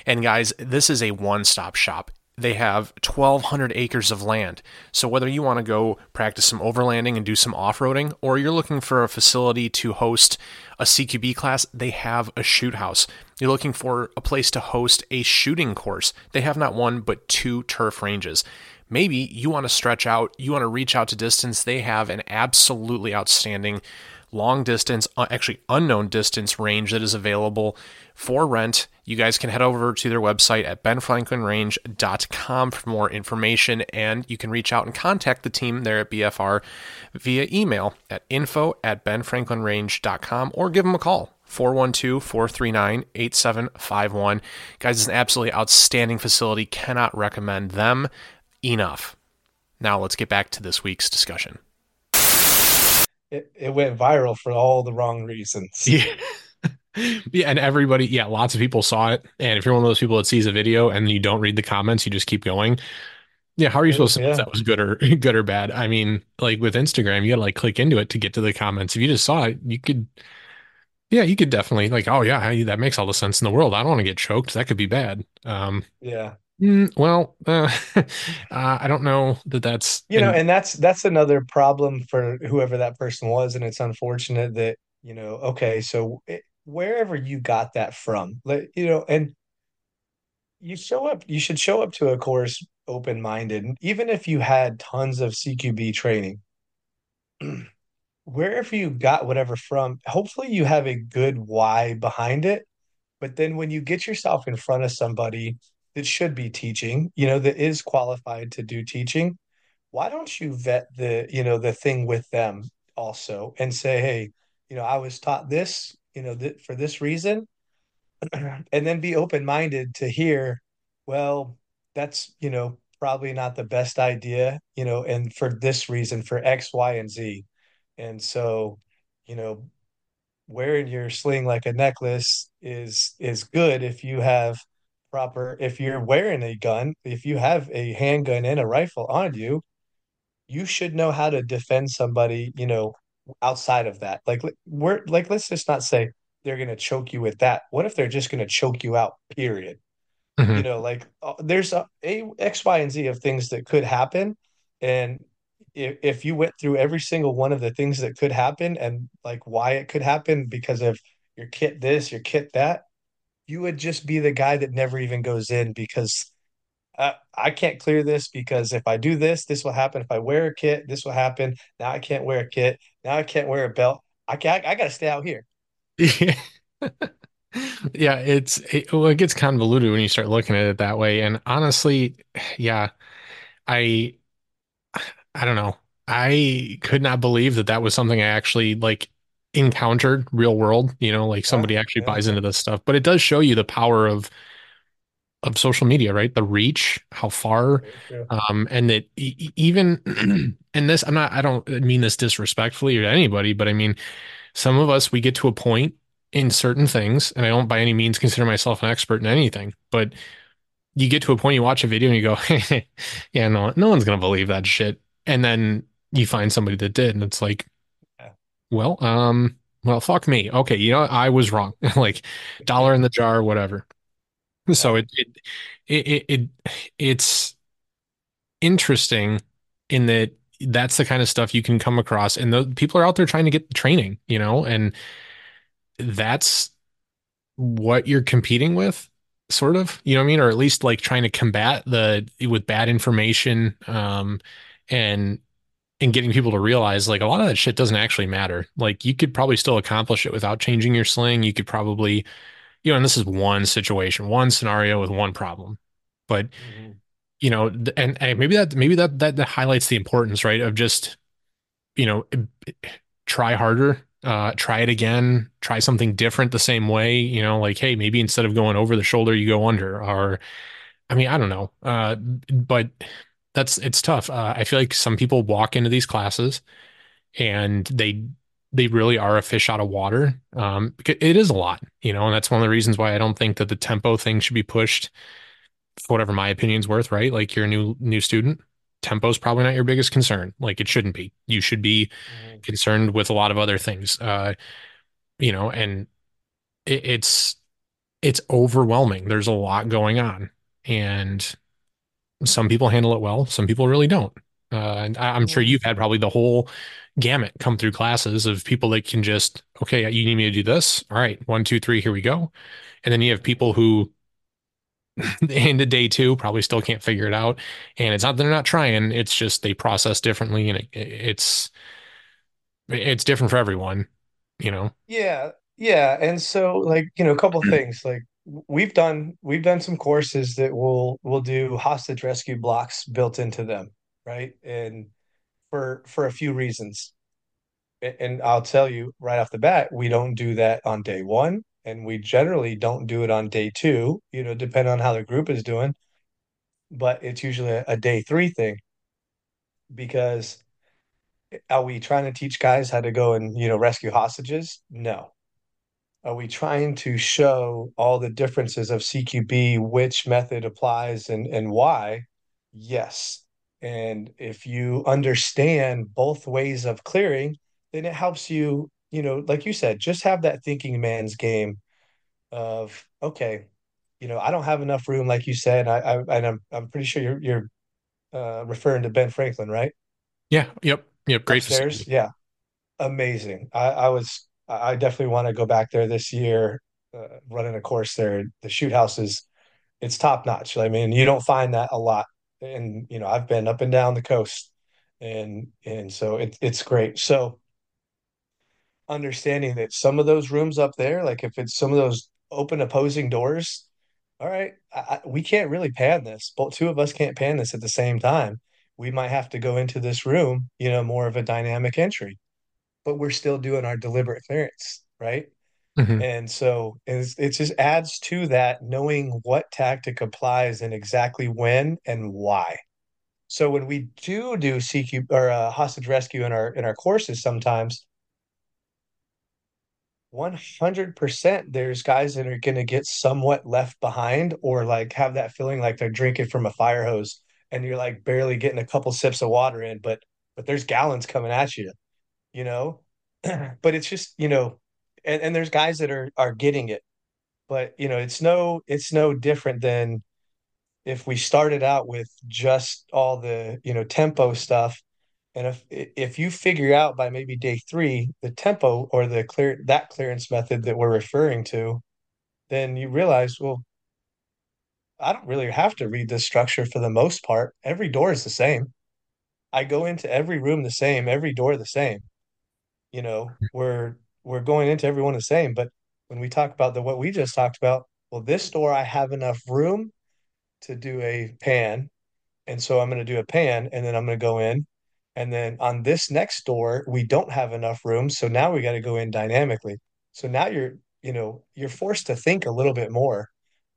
And guys, this is a one stop shop they have 1,200 acres of land. So, whether you want to go practice some overlanding and do some off roading, or you're looking for a facility to host a CQB class, they have a shoot house. You're looking for a place to host a shooting course, they have not one but two turf ranges. Maybe you want to stretch out, you want to reach out to distance, they have an absolutely outstanding long distance, uh, actually unknown distance range that is available for rent. You guys can head over to their website at benfranklinrange.com for more information, and you can reach out and contact the team there at BFR via email at info at benfranklinrange.com or give them a call. 412 439 8751. Guys, it's an absolutely outstanding facility. Cannot recommend them enough. Now, let's get back to this week's discussion. it, it went viral for all the wrong reasons. Yeah. [laughs] [laughs] yeah, and everybody, yeah, lots of people saw it. And if you're one of those people that sees a video and you don't read the comments, you just keep going. Yeah, how are you supposed to know if Yeah. that was good or [laughs] good or bad? I mean, like with Instagram, you gotta like click into it to get to the comments. If you just saw it, you could Yeah, you could definitely like, oh yeah, that makes all the sense in the world. I don't want to get choked. That could be bad. Um, Yeah. mm, well, [laughs] uh, uh, I don't know that that's You know, and and that's that's another problem for whoever that person was, and it's unfortunate that, you know, okay, so it, wherever you got that from, like, you know, and you show up, you should show up to a course open-minded, even if you had tons of CQB training. [clears throat] Wherever you got whatever from, hopefully you have a good why behind it. But then when you get yourself in front of somebody that should be teaching, you know, that is qualified to do teaching, why don't you vet the, you know, the thing with them also and say, hey, you know, I was taught this, you know, th for this reason, [clears throat] and then be open-minded to hear, well, that's, you know, probably not the best idea, you know, and for this reason, for X, Y, and Z. And so, you know, wearing your sling like a necklace is is good if you have proper if you're wearing a gun, if you have a handgun and a rifle on you, you should know how to defend somebody, you know, outside of that. Like we're like let's just not say they're going to choke you with that. What if they're just going to choke you out, period? You Mhm. know, like uh, there's a, a X, Y, and Z of things that could happen. And if, if you went through every single one of the things that could happen and like why it could happen because of your kit this, your kit that, you would just be the guy that never even goes in because uh, I can't clear this because if I do this, this will happen. If I wear a kit, this will happen. Now I can't wear a kit. Now I can't wear a belt. I can't, I got to stay out here. Yeah. [laughs] Yeah, it's it, well, it gets convoluted when you start looking at it that way. And honestly, yeah, I I don't know. I could not believe that that was something I actually like encountered real world, you know, like Yeah, somebody actually yeah, buys into this stuff. But it does show you the power of of social media, right? The reach, how far, true. um, and that e- even [clears throat] and this, I'm not, I don't mean this disrespectfully or to anybody, but I mean, some of us, we get to a point in certain things, and I don't by any means consider myself an expert in anything, but you get to a point, you watch a video and you go, [laughs] yeah, no, no one's gonna believe that shit. And then you find somebody that did, and it's like, Yeah, well, um, well, fuck me. Okay, you know, I was wrong. [laughs] Like dollar in the jar, whatever. So it it it, it, it it's interesting in that that's the kind of stuff you can come across, and the people are out there trying to get training, you know, and that's what you're competing with, sort of, you know what I mean? Or at least like trying to combat the with bad information, um, and and getting people to realize like a lot of that shit doesn't actually matter. Like you could probably still accomplish it without changing your sling. You could probably, you know, and this is one situation, one scenario with one problem. But Mhm. you know, and, and maybe that maybe that, that that highlights the importance, right, of just you know, try harder, uh, try it again, try something different the same way, you know, like, hey, maybe instead of going over the shoulder, you go under, or I mean, I don't know. Uh, but that's it's tough. Uh, I feel like some people walk into these classes and they they really are a fish out of water. Um, it is a lot, you know, and that's one of the reasons why I don't think that the tempo thing should be pushed whatever my opinion's worth, right? Like you're a new new student. Tempo is probably not your biggest concern. Like it shouldn't be. You should be Mhm. concerned with a lot of other things. Uh, you know, and it, it's it's overwhelming. There's a lot going on, and some people handle it well. Some people really don't. Uh, and I, I'm sure you've had probably the whole gamut come through classes of people that can just, okay, you need me to do this. All right, one, two, three, here we go. And then you have people who [laughs] into day two probably still can't figure it out. And it's not that they're not trying, it's just they process differently and it, it's it's different for everyone, you know. Yeah, yeah. And so like, you know, a couple [clears throat] things. Like we've done we've done some courses that will will do hostage rescue blocks built into them, right? And for for a few reasons. And I'll tell you right off the bat, we don't do that on day one, and we generally don't do it on day two, you know, depending on how the group is doing, but it's usually a, a day three thing because eh, are we trying to teach guys how to go and, you know, rescue hostages? No. Are we trying to show all the differences of CQB, which method applies and, and why? Yes. And if you understand both ways of clearing, then it helps you you know, like you said, just have that thinking man's game of, okay, you know, I don't have enough room, like you said. I, I and I'm I'm pretty sure you're you're uh, referring to Ben Franklin, right? Yeah, yep, yep. Great Upstairs. facility. Yeah, amazing. I, I was I definitely want to go back there this year, uh, running a course there. The shoot house is it's top notch. I mean, you don't find that a lot. And you know, I've been up and down the coast, and and so it's it's great. So understanding that some of those rooms up there, like if it's some of those open opposing doors, all right, I, I, we can't really pan this. Both two of us can't pan this at the same time. We might have to go into this room, you know, more of a dynamic entry, but we're still doing our deliberate clearance, right? Hmm And so it's, it just adds to that knowing what tactic applies and exactly when and why. So when we do do CQ or uh, hostage rescue in our in our courses, sometimes 100% there's guys that are going to get somewhat left behind or like have that feeling like they're drinking from a fire hose and you're like barely getting a couple sips of water in, but but there's gallons coming at you, you know? [clears throat] But it's just, you know, and, and there's guys that are are getting it. But you know it's no it's no different than if we started out with just all the you know tempo stuff. And if if you figure out by maybe day three the tempo or the clear that clearance method that we're referring to then you realize well i don't really have to read this structure for the most part. Every door is the same. I go into every room the same every door the same. You know we're we're going into everyone the same but when we talk about the what we just talked about well this door i have enough room to do a pan. And so I'm going to do a pan and then I'm going to go in. And then on this next door, we don't have enough room. So now we got to go in dynamically. So now you're, you know, you're forced to think a little bit more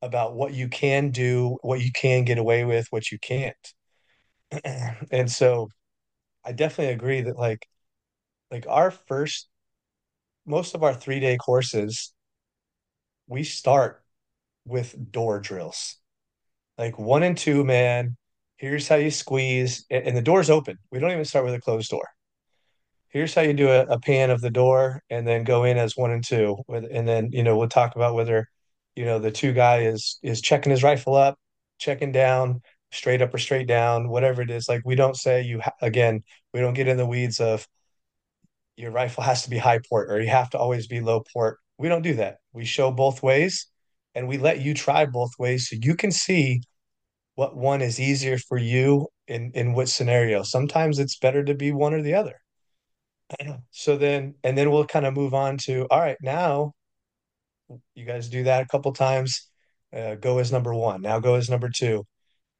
about what you can do, what you can get away with, what you can't. [clears throat] and so I definitely agree that like like our first most of our three day courses, we start with door drills. Like one and two, man. Here's how you squeeze, and, the door's open. We don't even start with a closed door. Here's how you do a, a pan of the door, and then go in as one and two. And then you know we'll talk about whether you know the two guy is is checking his rifle up, checking down, straight up or straight down, whatever it is. Like we don't say you ha- again. We don't get in the weeds of your rifle has to be high port or you have to always be low port. We don't do that. We show both ways, and we let you try both ways so you can see what one is easier for you in in what scenario. Sometimes it's better to be one or the other. [clears throat] So then, and then we'll kind of move on to, all right, now you guys do that a couple times. Uh, go as number one. Now go as number two.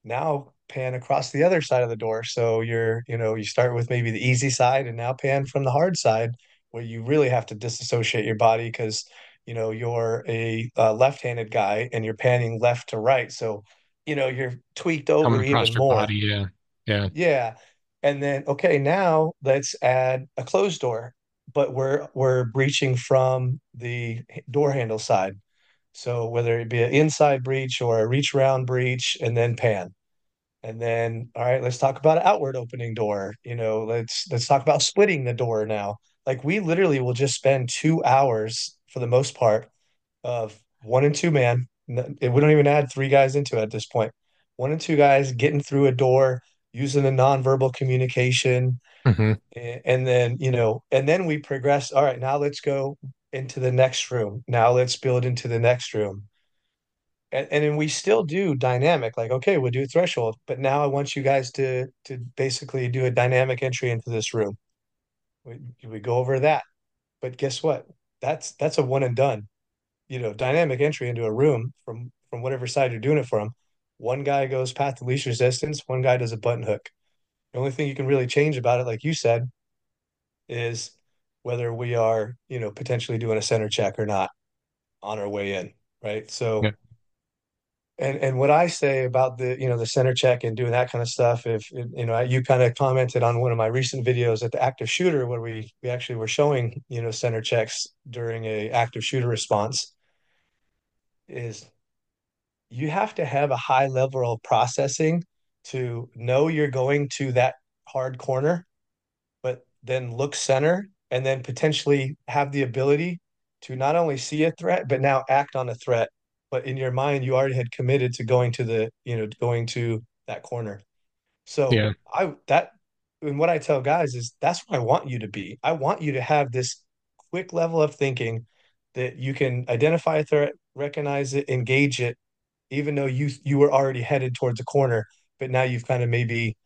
Now pan across the other side of the door. So you're, you know, you start with maybe the easy side and now pan from the hard side where you really have to disassociate your body because, you know, you're a, uh left-handed guy and you're panning left to right. So, you know, you're tweaked over even more. body. Yeah, yeah. Yeah. And then, okay, now let's add a closed door, but we're we're breaching from the door handle side. So whether it be an inside breach or a reach around breach and then pan. And then, all right, let's talk about an outward opening door. You know, let's let's talk about splitting the door now. Like we literally will just spend two hours for the most part of one and two man. We don't even add three guys into it at this point. One and two guys getting through a door using the nonverbal communication, hmm and then you know, and then we progress. All right, now let's go into the next room. Now let's build into the next room and, and then we still do dynamic like okay we'll do threshold but now i want you guys to to basically do a dynamic entry into this room. We, we go over that but guess what? That's that's a one and done. You know dynamic entry into a room from from whatever side you're doing it from one guy goes path of least resistance one guy does a button hook. The only thing you can really change about it like you said is whether we are you know potentially doing a center check or not on our way in right? Yeah. And and what I say about the you know the center check and doing that kind of stuff, if you know you kind of commented on one of my recent videos at the active shooter where we we actually were showing you know center checks during a active shooter response, is you have to have a high level of processing to know you're going to that hard corner, but then look center and then potentially have the ability to not only see a threat, but now act on a threat. But in your mind, you already had committed to going to the, you know, going to that corner. So Yeah. I that and what I tell guys is that's what I want you to be. I want you to have this quick level of thinking that you can identify a threat, recognize it, engage it, even though you you were already headed towards a corner, but now you've kind of maybe,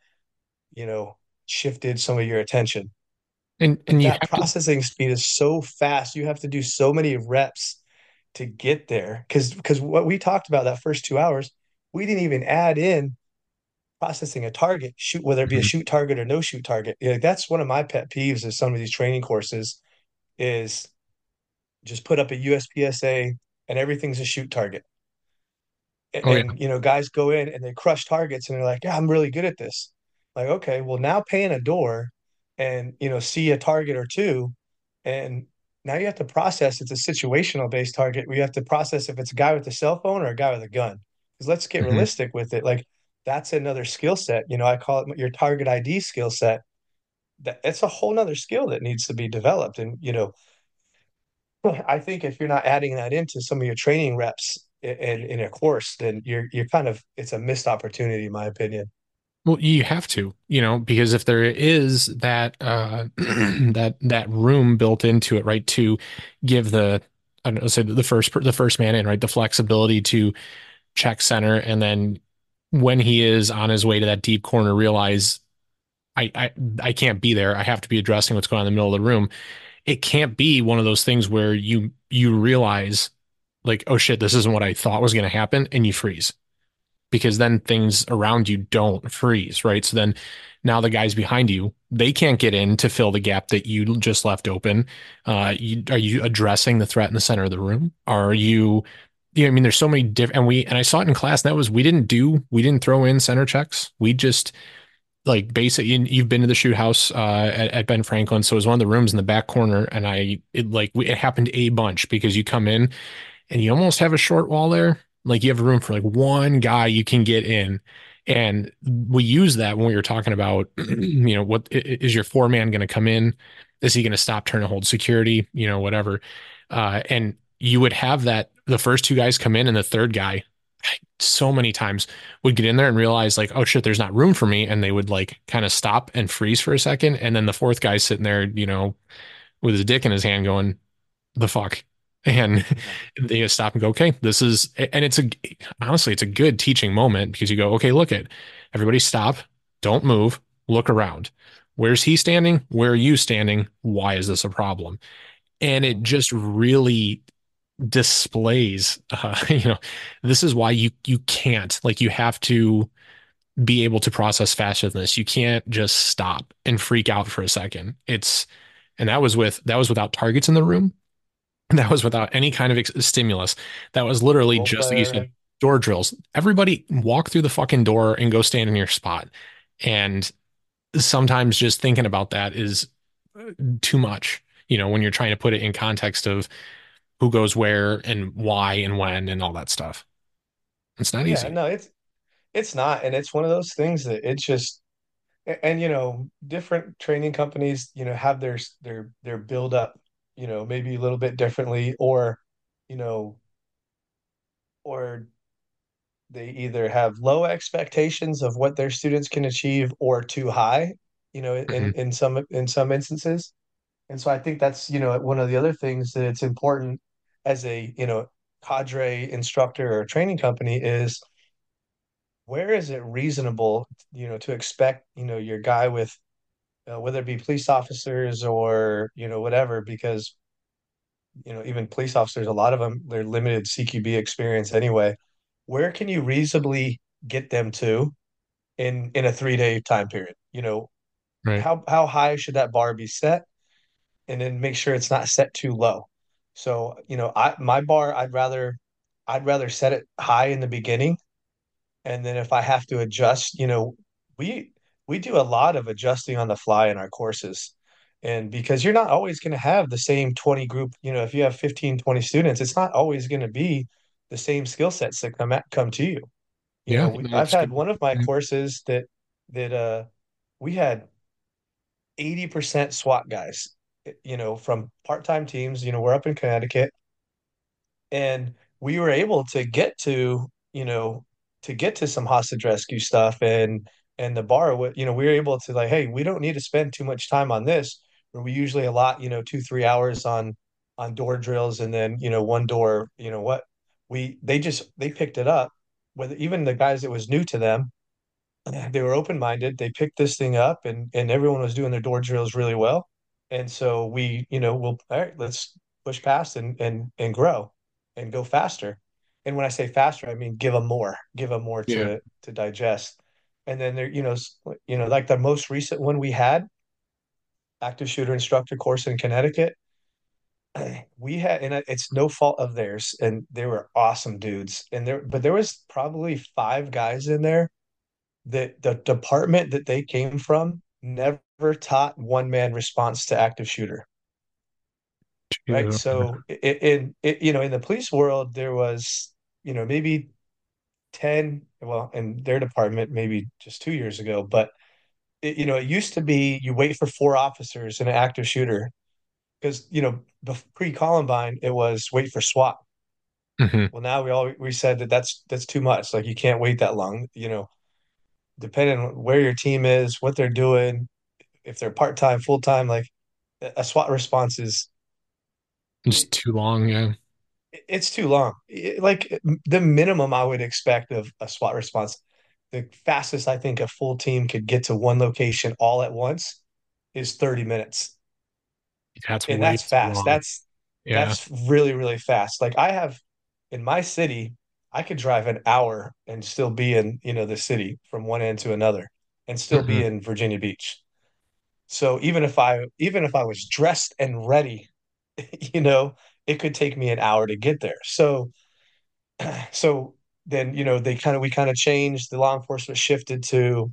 you know, shifted some of your attention. And and that have to processing speed is so fast. You have to do so many reps to get there. Because because what we talked about that first two hours, we didn't even add in processing a target, shoot whether it be a Mhm. shoot target or no shoot target. Yeah, that's one of my pet peeves of some of these training courses is just put up a USPSA and everything's a shoot target. Oh yeah. And, you know, guys go in and they crush targets and they're like, yeah, I'm really good at this. Like, okay, well now pay in a door and, you know, see a target or two. And now you have to process it's a situational based target. We have to process if it's a guy with a cell phone or a guy with a gun. Because let's get Mhm. realistic with it. Like that's another skill set. You know, I call it your target ID skill set. That it's a whole nother skill that needs to be developed. And, you know, [sighs] I think if you're not adding that into some of your training reps in in a course, then you're you're kind of it's a missed opportunity, in my opinion. Well, you have to, you know, because if there is that uh [clears throat] that that room built into it, right, to give the I don't know, say the first the first man in, right, the flexibility to check center and then when he is on his way to that deep corner, realize I I I can't be there. I have to be addressing what's going on in the middle of the room. It can't be one of those things where you you realize like, oh shit, this isn't what I thought was going to happen, and you freeze because then things around you don't freeze, right? So then now the guys behind you, they can't get in to fill the gap that you just left open. Uh, you, are you addressing the threat in the center of the room? Are you, you know, I mean, there's so many different, and we, and I saw it in class, and that was, we didn't do, we didn't throw in center checks. We just, like basically you've been to the shoot house uh, at, at Ben Franklin so it was one of the rooms in the back corner and I it like it happened a bunch because you come in and you almost have a short wall there. Like you have room for like one guy you can get in. And we use that when we were talking about, [clears throat] you know, what is your four man going to come in? Is he going to stop, turn, and hold security? You know, whatever. Uh, and you would have that the first two guys come in and the third guy so many times would get in there and realize like, oh shit, there's not room for me. And they would like kind of stop and freeze for a second. And then the fourth guy's sitting there, you know, with his dick in his hand going, the fuck? And [laughs] they stop and go, okay, this is, and it's a, honestly, it's a good teaching moment because you go, okay, look at everybody stop, don't move, look around. Where's he standing? Where are you standing? Why is this a problem? And it just really displays, uh, [laughs] you know, this is why you, you can't, like, you have to be able to process faster than this. You can't just stop and freak out for a second. It's, and that was with, that was without targets in the room [laughs] that was without any kind of ex- stimulus. That was literally Role just like you said, door drills. Everybody walk through the fucking door and go stand in your spot. And sometimes just thinking about that is uh, too much, you know, when you're trying to put it in context of who goes where and why and when and all that stuff. It's not Yeah, easy. no, it's it's not, and it's one of those things that it's just and, and, you know, different training companies, you know, have their their their build up, you know, maybe a little bit differently, or you know, or they either have low expectations of what their students can achieve or too high, you know, in Mhm. in some in some instances. And so I think that's, you know, one of the other things that it's important as a, you know, cadre instructor or training company is where is it reasonable, you know, to expect, you know, your guy with uh, whether it be police officers or, you know, whatever, because, you know, even police officers, a lot of them, they're limited CQB experience anyway. Where can you reasonably get them to in in a three day time period? You know, Right. how how high should that bar be set? and then make sure it's not set too low. So, you know, I my bar, I'd rather I'd rather set it high in the beginning, and then if I have to adjust, you know, we we do a lot of adjusting on the fly in our courses. And because you're not always going to have the same 20 group, you know, if you have 15, 20 students, it's not always going to be the same skill sets that come at, come to you. You Yeah. know, we, I've had good. one of my Mhm. courses that that uh we had 80% SWAT guys you know, from part-time teams. You know, we're up in Connecticut, and we were able to get to, you know, to get to some hostage rescue stuff and and the bar, you know, we were able to like, hey, we don't need to spend too much time on this. Where we usually allot you know, two, three hours on on door drills and then, you know, one door, you know what, we they just they picked it up. With even the guys that was new to them, [clears throat] they were open minded. They picked this thing up, and and everyone was doing their door drills really well. And so we, you know, we'll all right, let's push past and and and grow and go faster. And when I say faster, I mean give them more, give them more Yeah. to to digest. And then there, you know, you know, like the most recent one we had, active shooter instructor course in Connecticut. [clears throat] We had, and it's no fault of theirs, and they were awesome dudes. And there, but there was probably five guys in there that the department that they came from never taught one man response to active shooter. Right. So in, in you know in the police world there was you know maybe 10 well in their department maybe just two years ago but it, you know it used to be you wait for four officers in an active shooter because you know pre-Columbine it was wait for SWAT. Mm-hmm. Well now we all we said that that's that's too much like you can't wait that long you know depending on where your team is, what they're doing, if they're part time, full time, like a SWAT response is it's too long. Yeah, it's too long. Like the minimum I would expect of a SWAT response, the fastest I think a full team could get to one location all at once is 30 minutes. That's and that's fast. long. That's Yeah. that's really really fast. Like I have in my city, I could drive an hour and still be in, you know, the city from one end to another and still be Mm-hmm. in Virginia Beach. So even if I even if I was dressed and ready, [laughs] you know, it could take me an hour to get there. So [clears throat] so then, you know, they kind of we kind of changed, the law enforcement shifted to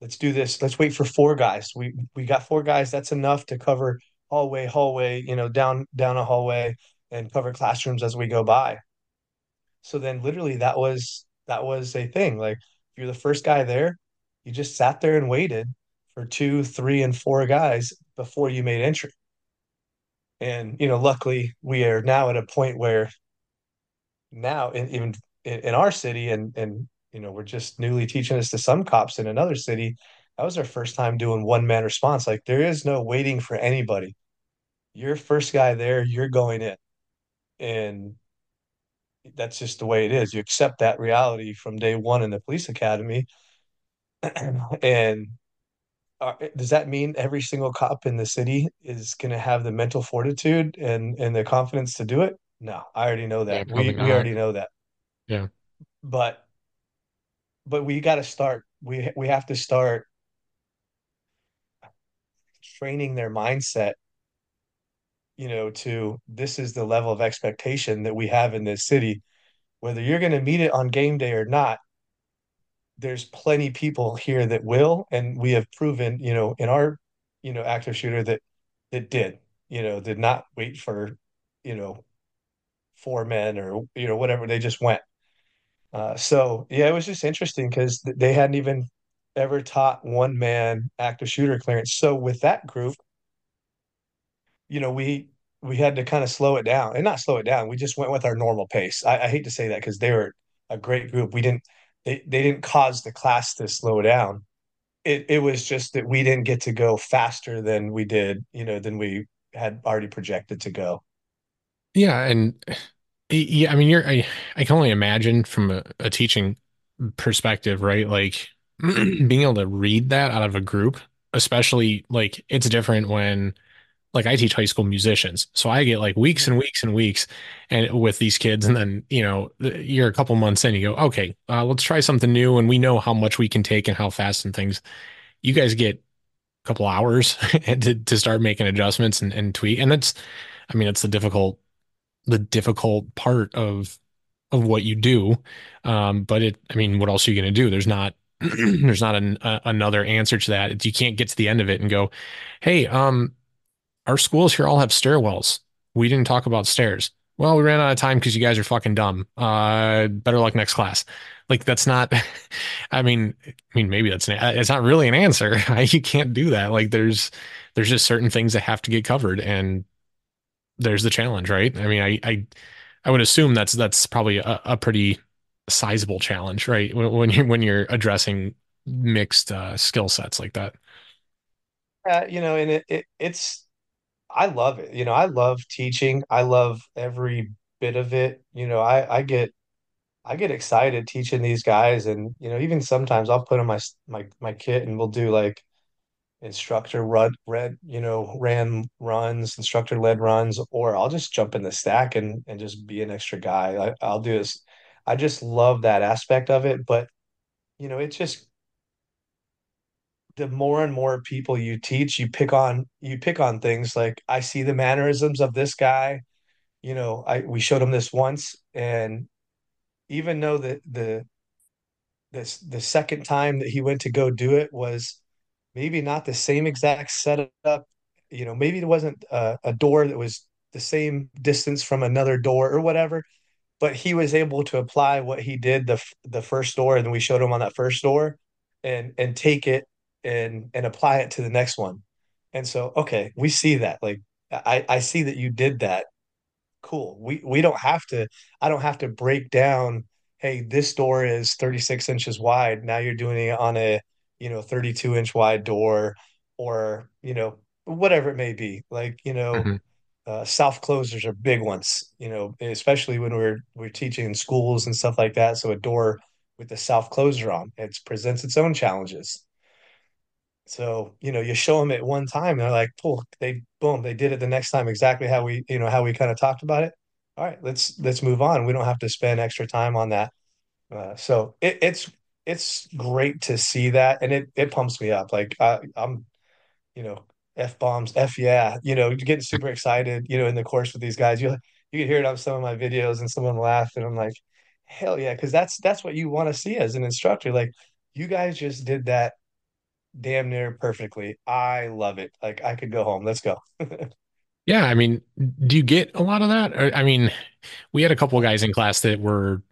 let's do this, let's wait for four guys. We we got four guys, that's enough to cover hallway, hallway, you know, down down a hallway and cover classrooms as we go by. So then literally that was that was a thing. Like if you're the first guy there, you just sat there and waited for two, three, and four guys before you made entry. And you know, luckily we are now at a point where now in, even in, in our city and and you know, we're just newly teaching this to some cops in another city. That was our first time doing one man response. Like there is no waiting for anybody. You're first guy there, you're going in. And that's just the way it is. You accept that reality from day one in the police academy. [clears throat] and uh, does that mean every single cop in the city is going to have the mental fortitude and and the confidence to do it? No, I already know that. probably We we already know that. Yeah. But but we got to start. We we have to start training their mindset. You know, to this is the level of expectation that we have in this city. Whether you're going to meet it on game day or not, there's plenty people here that will, and we have proven, you know, in our, you know, active shooter that that did, you know, did not wait for, you know, four men or you know whatever. They just went. Uh, so yeah, it was just interesting because they hadn't even ever taught one man active shooter clearance. So with that group, you know, we we had to kind of slow it down and not slow it down. We just went with our normal pace. I, I hate to say that because they were a great group. We didn't they they didn't cause the class to slow down it it was just that we didn't get to go faster than we did, you know, than we had already projected to go. Yeah, and yeah, I mean, you're I, I can only imagine from a, a teaching perspective, right? Like [clears throat] being able to read that out of a group, especially like it's different when like I teach high school musicians, so I get like weeks and weeks and weeks and with these kids, and then you know you're a couple months in, you go, okay, uh, let's try something new, and we know how much we can take and how fast and things. You guys get a couple hours [laughs] to to start making adjustments and, and tweak, and that's, I mean, it's the difficult the difficult part of of what you do. Um, but it, I mean, what else are you going to do? There's not [clears throat] there's not an, a, another answer to that. You can't get to the end of it and go, hey, um, our schools here all have stairwells. We didn't talk about stairs. well, we ran out of time because you guys are fucking dumb. Uh, better luck next class. Like that's not, [laughs] I mean, I mean, maybe that's an, it's not really an answer. [laughs] You can't do that. Like there's, there's just certain things that have to get covered and there's the challenge, right? I mean, I, I, I would assume that's, that's probably a, a pretty sizable challenge, right? When, when you're, when you're addressing mixed, uh, skill sets like that. Uh, you know, and it, it it's I love it. You know, I love teaching. I love every bit of it. You know, I I get I get excited teaching these guys, and you know, even sometimes I'll put on my my my kit and we'll do like instructor run red you know ran runs instructor led runs or I'll just jump in the stack and and just be an extra guy I, I'll do this I just love that aspect of it but you know it's just the more and more people you teach you pick on you pick on things like I see the mannerisms of this guy you know I we showed him this once and even though the the this the second time that he went to go do it was maybe not the same exact setup. You know, maybe it wasn't a, a door that was the same distance from another door or whatever, but he was able to apply what he did the the first door, and we showed him on that first door, and and take it and and apply it to the next one. And so, okay, we see that. Like, I I see that you did that, cool. We we don't have to, I don't have to break down, hey, this door is 36 inches wide. Now you're doing it on a, you know, 32 inch wide door or, you know, whatever it may be. Like, you know, Mhm. uh, self closers are big ones, you know, especially when we're we're teaching in schools and stuff like that. So a door with the self closer on, it presents its own challenges. So, you know, you show them it one time, they're like, "Cool!" They boom, they did it the next time exactly how we, you know, how we kind of talked about it. All right, let's let's move on. We don't have to spend extra time on that. Uh, so it, it's it's great to see that, and it it pumps me up. Like I, I'm, you know, f bombs, f yeah, you know, getting super excited, you know, in the course with these guys. You you can hear it on some of my videos, and someone laugh, and I'm like, hell yeah, because that's that's what you want to see as an instructor. Like you guys just did that damn near perfectly. I love it. Like I could go home. Let's go. [laughs] Yeah, I mean, do you get a lot of that? I mean, we had a couple of guys in class that were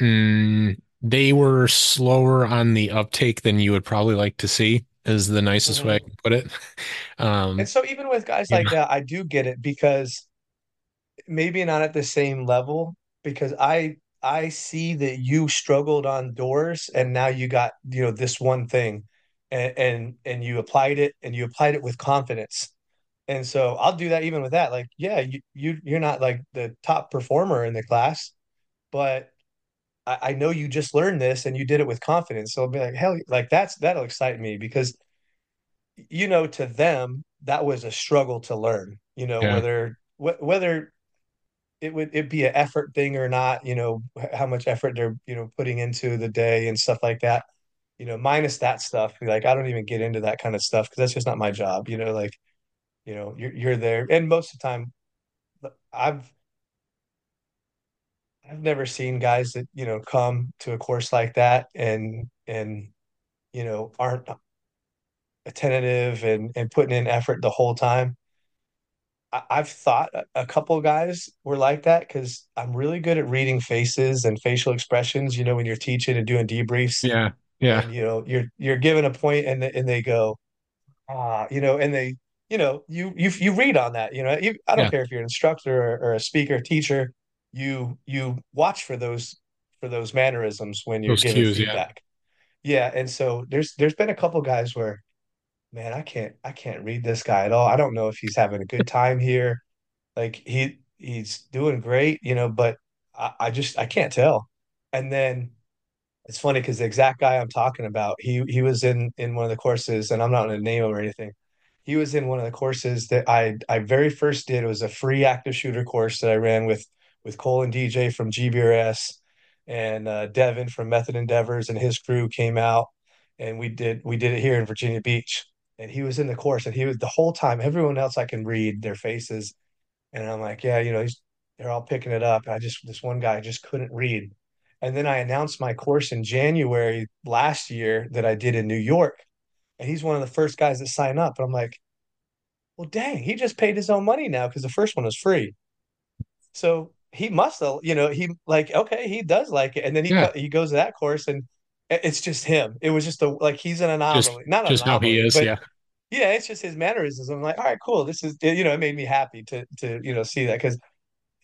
mm, they were slower on the uptake than you would probably like to see, is the nicest way I Mhm. can put it. [laughs] And Um, so even with guys like that, I do get it because maybe not at the same level because I I see that you struggled on doors and now you got, you know, this one thing and and and you applied it and you applied it with confidence. And so I'll do that even with that. Like, yeah, you, you you're not like the top performer in the class, but I, I know you just learned this and you did it with confidence. So I'll be like, hell, like that's that'll excite me because you know, to them that was a struggle to learn. You know, yeah, whether wh- whether it would it be an effort thing or not. You know, how much effort they're you know putting into the day and stuff like that. You know, minus that stuff. Like I don't even get into that kind of stuff because that's just not my job. You know, like you know you're you're there, and most of the time I've I've never seen guys that you know come to a course like that and and you know aren't attentive and and putting in effort the whole time. I, I've thought a, couple guys were like that because I'm really good at reading faces and facial expressions. You know, when you're teaching and doing debriefs, yeah, yeah, and you know you're you're given a point and and they go ah, you know, and they you know you you you read on that. You know, you, I don't yeah. care if you're an instructor or, or a speaker, teacher. You you watch for those for those mannerisms when you're Those giving cues, yeah. feedback. Yeah, and so there's there's been a couple guys where man, I can't I can't read this guy at all. I don't know if he's having a good time here. Like he he's doing great, you know, but I, I just I can't tell. And then it's funny because the exact guy I'm talking about, he he was in in one of the courses, and I'm not going to name him or anything. He was in one of the courses that I I very first did. It was a free active shooter course that I ran with with Cole and DJ from GBRS and uh, Devin from Method Endeavors and his crew came out, and we did we did it here in Virginia Beach. And he was in the course, and he was the whole time. Everyone else I can read their faces, and I'm like, yeah, you know, they're all picking it up. I just, this one guy just couldn't read. And then I announced my course in January last year that I did in New York. And he's one of the first guys that sign up. And I'm like, well, dang, he just paid his own money now because the first one was free. So he must have, you know, he like, okay, he does like it. And then he Yeah, he goes to that course and it's just him. It was just a like he's an just anomaly, not an just how he is. Yeah. yeah, it's just his mannerisms. I'm like, all right, cool. This is you know, it made me happy to to you know see that because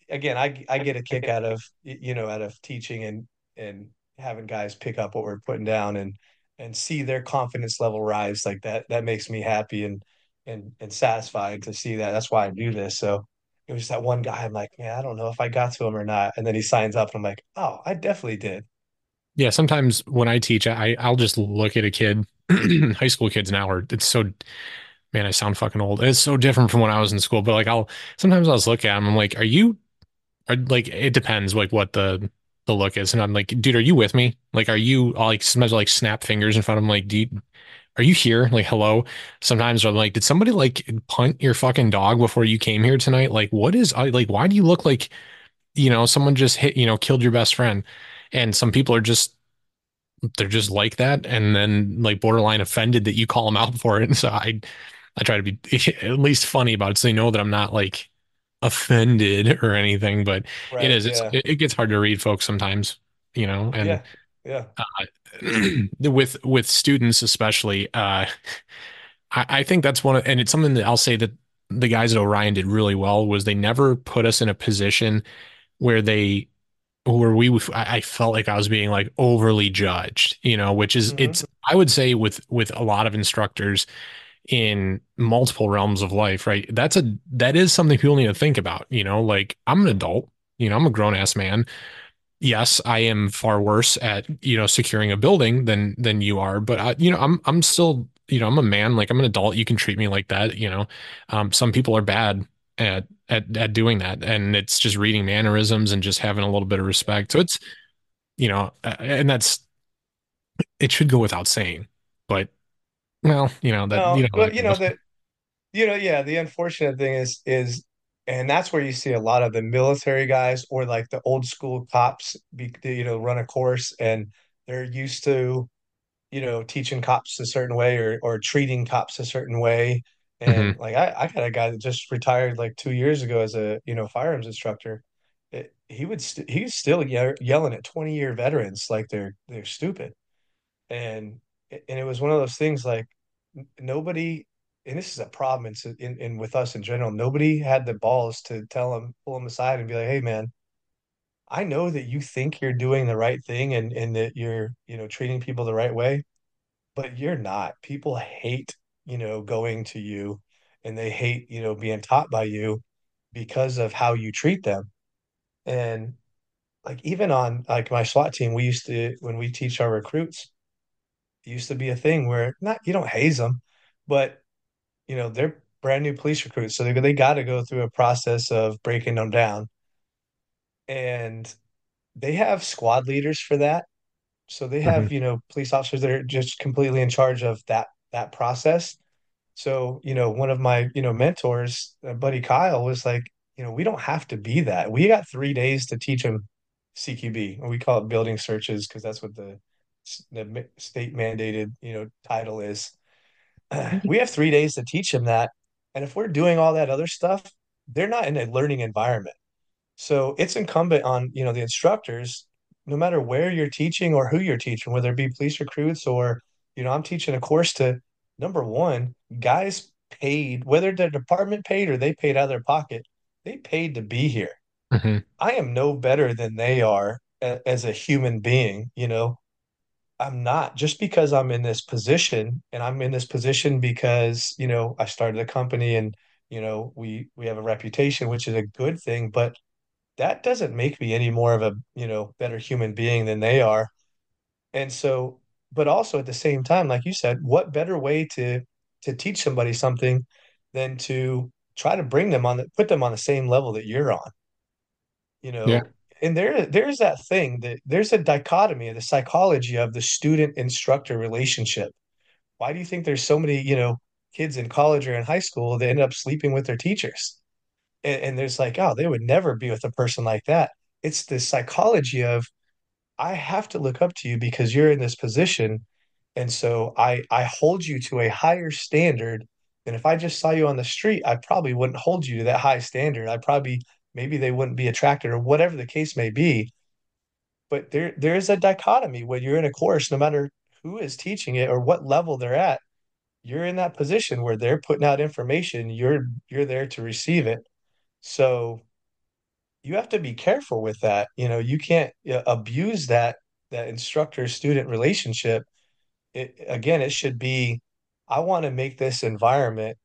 again, I I get a kick [laughs] out of you know out of teaching and and having guys pick up what we're putting down and and see their confidence level rise like that. That makes me happy and and and satisfied to see that. That's why I do this. So it was that one guy. I'm like, man, I don't know if I got to him or not. And then he signs up, and I'm like, oh, I definitely did. Yeah, sometimes when I teach, I I'll just look at a kid, [clears throat] high school kids now, or it's so man, I sound fucking old. It's so different from when I was in school. But like I'll sometimes I'll just look at them. I'm like, are you are like it depends like what the the look is. And I'm like, dude, are you with me? Like, are you like sometimes I'll, like snap fingers in front of them, like, you, are you here? Like, hello. Sometimes I'm like, did somebody like punt your fucking dog before you came here tonight? Like, what is I like why do you look like, you know, someone just hit, you know, killed your best friend? And some people are just they're just like that and then like borderline offended that you call them out [laughs] for it. And so I I try to be [laughs] at least funny about it so they know that I'm not like offended [laughs] or anything, but Right. is it's Yeah. it, it gets hard to read folks sometimes, you know, and Yeah. Yeah. uh, [clears throat] with with students especially, uh I, I think that's one of, and it's something that I'll say that the guys at Orion did really well was they never put us in a position where they where we I felt like I was being like overly judged, you know, which is hmm it's I would say with with a lot of instructors in multiple realms of life, right? That's a that is something people need to think about, you know, like I'm an adult, you know, I'm a grown ass man. Yes, I am far worse at, you know, securing a building than than you are, but I, you know, I'm I'm still, you know, I'm a man, like I'm an adult, you can treat me like that, you know. Um, some people are bad at at at doing that and it's just reading mannerisms and just having a little bit of respect. So it's you know, and that's it should go without saying, but well, you know that you No, know but that you know goes. that You know, yeah, the unfortunate thing is is and that's where you see a lot of the military guys or like the old school cops be you know run a course and they're used to you know teaching cops a certain way or or treating cops a certain way. And hmm like I, I got a guy that just retired like two years ago as a you know firearms instructor. It, he would st he's still ye yelling at 20 year veterans like they're they're stupid. And and it was one of those things like nobody and this is a problem in, in, in with us in general nobody had the balls to tell him pull him aside and be like hey man i know that you think you're doing the right thing and and that you're you know treating people the right way but you're not. People hate you know going to you and they hate you know being taught by you because of how you treat them. And like even on like my SWAT team we used to when we teach our recruits it used to be a thing where not you don't haze them, but you know they're brand new police recruits, so they they got to go through a process of breaking them down, and they have squad leaders for that. So they have you know police officers that are just completely in charge of that that process. So you know one of my you know mentors, uh, buddy Kyle, was like, you know we don't have to be that. We got three days to teach them CQB, or we call it building searches because that's what the the state mandated you know title is we have three days to teach them that. And if we're doing all that other stuff, they're not in a learning environment. So it's incumbent on, you know, the instructors, no matter where you're teaching or who you're teaching, whether it be police recruits or, you know, I'm teaching a course to number one, guys paid, whether the department paid or they paid out of their pocket, they paid to be here. hmm I am no better than they are a- as a human being, you know. I'm not just because I'm in this position and I'm in this position because, you know, I started a company and, you know, we we have a reputation, which is a good thing, but that doesn't make me any more of a, you know, better human being than they are. And so, but also at the same time, like you said, what better way to to teach somebody something than to try to bring them on the put them on the same level that you're on you Yeah. And there there's that thing that there's a dichotomy of the psychology of the student instructor relationship. Why do you think there's so many you know kids in college or in high school that end up sleeping with their teachers? And, and there's like oh they would never be with a person like that. It's the psychology of i have to look up to you because you're in this position. And so i i hold you to a higher standard than if i just saw you on the street i probably wouldn't hold you to that high standard. I'd probably maybe they wouldn't be attracted or whatever the case may be. But there there is a dichotomy when you're in a course, no matter who is teaching it or what level they're at, you're in that position where they're putting out information, you're you're there to receive it. So you have to be careful with that. You know, you can't uh, abuse that that instructor student relationship. It again, it should be I want to make this environment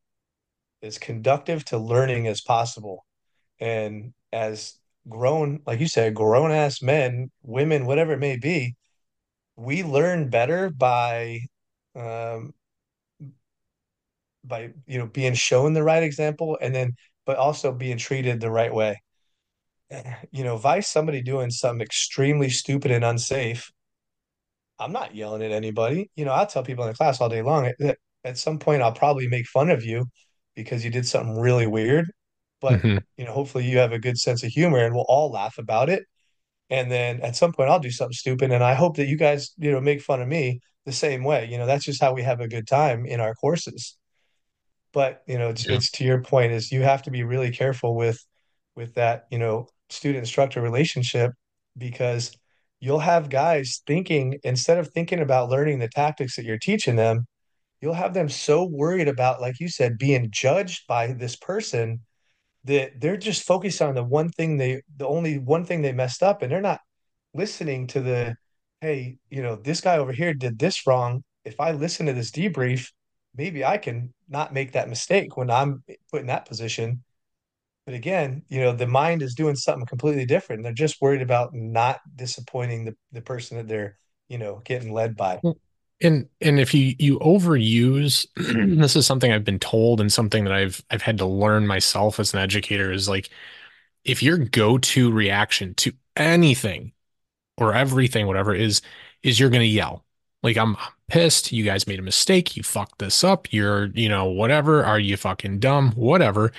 as conductive to learning as possible. And as grown, like you said, grown ass men, women, whatever it may be, we learn better by um by you know being shown the right example and then but also being treated the right way. [sighs] You know, I somebody doing something extremely stupid and unsafe, I'm not yelling at anybody. You know, I'll tell people in the class all day long that at some point I'll probably make fun of you because you did something really weird. But, hmm you know, hopefully you have a good sense of humor and we'll all laugh about it. And then at some point I'll do something stupid. And I hope that you guys, you know, make fun of me the same way. You know, that's just how we have a good time in our courses. But, you know, it's Yeah. it's to your point is you have to be really careful with with that, you know, student instructor relationship because you'll have guys thinking instead of thinking about learning the tactics that you're teaching them, you'll have them so worried about, like you said, being judged by this person that they're just focused on the one thing they, the only one thing they messed up, and they're not listening to the, hey, you know, this guy over here did this wrong. If I listen to this debrief, maybe I can not make that mistake when I'm put in that position. But again, you know, the mind is doing something completely different. They're just worried about not disappointing the, the person that they're, you know, getting led by. Hmm. And and if you you overuse, [clears throat] this is something I've been told and something that I've I've had to learn myself as an educator is like if your go-to reaction to anything or everything, whatever is, is you're gonna yell. Like I'm, I'm pissed. You guys made a mistake. You fucked this up. You're, you know, whatever. Are you fucking dumb? Whatever.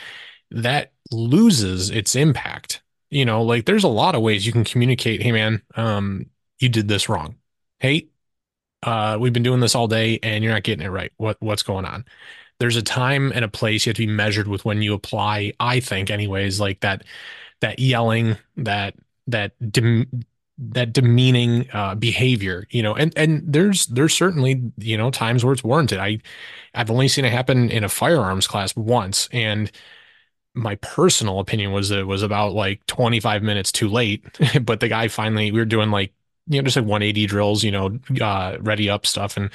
That loses its impact. You know, like there's a lot of ways you can communicate. Hey, man, um, you did this wrong. Hey, uh, we've been doing this all day and you're not getting it right. What what's going on? There's a time and a place you have to be measured with when you apply, I think, anyways, like that that yelling, that that dem that demeaning uh, behavior, you know, and and there's there's certainly you know times where it's warranted. I I've only seen it happen in a firearms class once, and my personal opinion was that it was about like 25 minutes too late, [laughs] but the guy finally we were doing like you know just like 180 drills, you know, uh, ready up stuff, and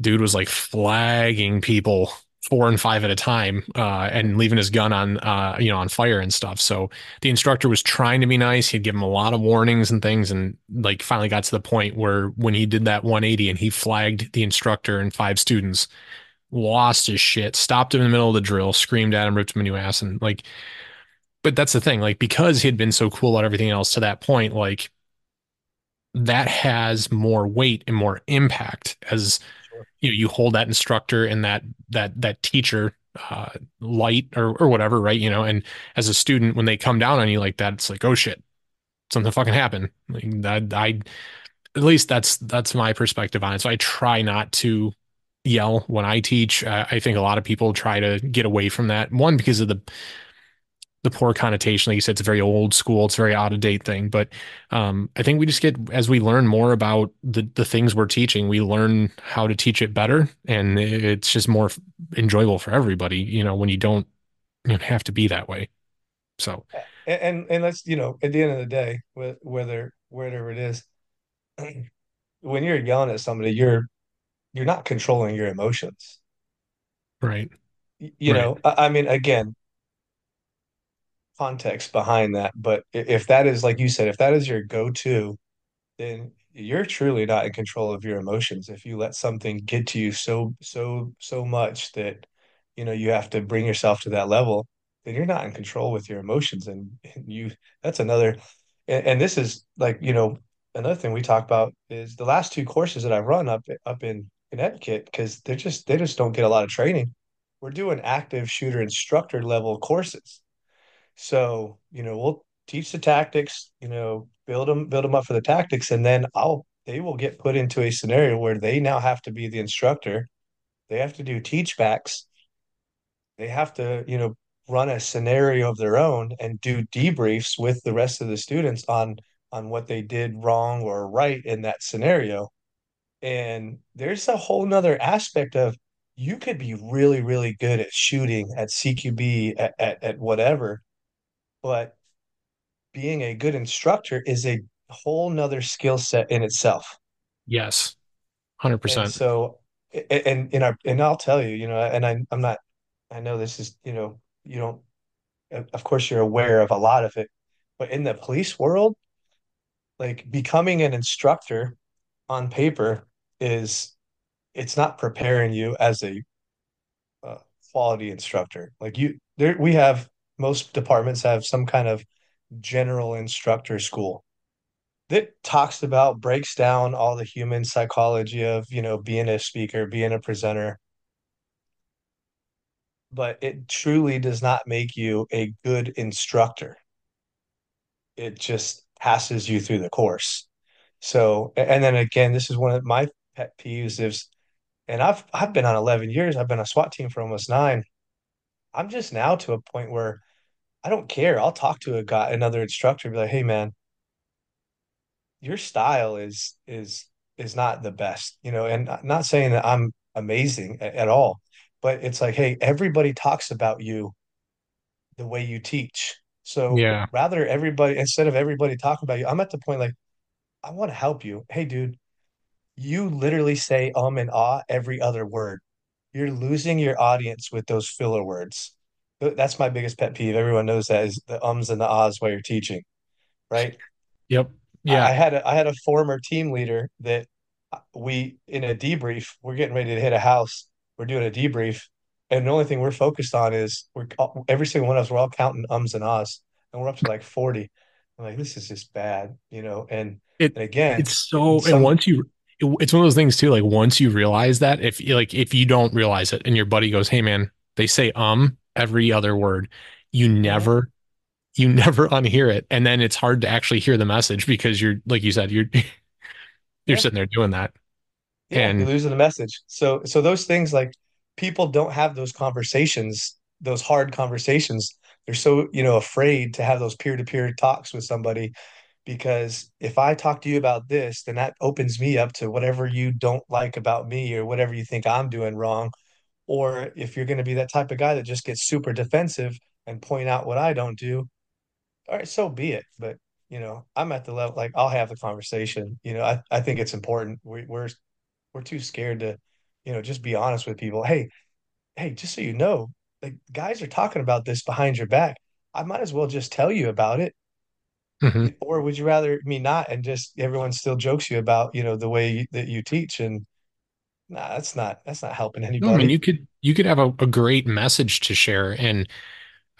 dude was like flagging people four and five at a time uh, and leaving his gun on uh, you know on fire and stuff. So the instructor was trying to be nice. He'd give him a lot of warnings and things, and like finally got to the point where when he did that 180 and he flagged the instructor and five students, lost his shit, stopped him in the middle of the drill, screamed at him, ripped him a new ass, and like. But that's the thing, like because he had been so cool at everything else to that point, like that has more weight and more impact as Sure. you know, you hold that instructor and that that that teacher uh, light or or whatever, right? You know, and as a student, when they come down on you like that, it's like, oh shit, something fucking happened. Like that, I at least that's that's my perspective on it. So I try not to yell when I teach. Uh, I think a lot of people try to get away from that. One because of the the poor connotation. Like you said, it's a very old school, it's a very out of date thing. But um, I think we just get as we learn more about the the things we're teaching, we learn how to teach it better, and it's just more enjoyable for everybody. You know, when you don't you have to be that way. So And, and and let's, you know, at the end of the day, whether whatever it is, [clears throat] when you're yelling at somebody, you're you're not controlling your emotions. right, You right, know, I, I mean, again, context behind that, but if that is like you said, if that is your go-to, then you're truly not in control of your emotions. If you let something get to you so so so much that you know you have to bring yourself to that level, then you're not in control with your emotions, and, and you that's another. And, and this is like you know another thing we talk about is the last two courses that I've run up up in Connecticut because they're just they just don't get a lot of training. We're doing active shooter instructor level courses so, you know, we'll teach the tactics, you know, build them, build them up for the tactics, and then I'll they will get put into a scenario where they now have to be the instructor. They have to do teach backs. They have to, you know, run a scenario of their own and do debriefs with the rest of the students on on what they did wrong or right in that scenario. And there's a whole nother aspect of you could be really, really good at shooting, at CQB, at, at, at whatever, but being a good instructor is a whole nother skill set in itself. Yes, 100%. so, and in our, and I'll tell you, you know, and I, I'm not, I know this is, you know, you don't, of course, you're aware of a lot of it, but in the police world, like becoming an instructor on paper is, it's not preparing you as a uh, quality instructor. Like you, there, we have most departments have some kind of general instructor school that talks about breaks down all the human psychology of you know being a speaker being a presenter. But it truly does not make you a good instructor. It just passes you through the course. So and then again this is one of my pet peeves is and i've i've been on 11 years. I've been a swat team for almost nine. I'm just now to a point where i don't care i'll talk to a guy another instructor be like hey man your style is is is not the best, you know, and not saying that I'm amazing at, at all, but it's like, hey, everybody talks about you the way you teach. So Yeah. rather everybody instead of everybody talking about you, I'm at the point like I want to help you. Hey, dude, you literally say um and ah every other word. You're losing your audience with those filler words. That's my biggest pet peeve. Everyone knows that is the ums and the ahs while you're teaching, right? Yep. Yeah. I had a I had a former team leader that uh, we in a debrief, we're getting ready to hit a house. We're doing a debrief, and the only thing we're focused on is we're every single one of us, we're all counting ums and ahs, and we're up to like 40. I'm like, this is just bad, you know. And It and again, it's so and once you it's one of those things too like once you realize that if like if you don't realize it and your buddy goes, "Hey man, they say um every other word." You never you [laughs] never unhear it and then it's hard to actually hear the message because you're like you said you're [laughs] you're yeah, sitting there doing that yeah, you're and losing the message. So so those things like people don't have those conversations, those hard conversations. They're so, you know, afraid to have those peer-to-peer talks with somebody because if I talk to you about this, then that opens me up to whatever you don't like about me or whatever you think I'm doing wrong. Or if you're going to be that type of guy that just gets super defensive and point out what I don't do, all right, so be it. But you know, I'm at the level like I'll have the conversation. You know, I, I think it's important. We, we're we're too scared to, you know, just be honest with people. Hey, hey, just so you know, like guys are talking about this behind your back. I might as well just tell you about it Mhm. or would you rather me not and just everyone still jokes you about you know the way you, that you teach and nah that's not that's not helping no, I mean you could you could have a, a great message to share. And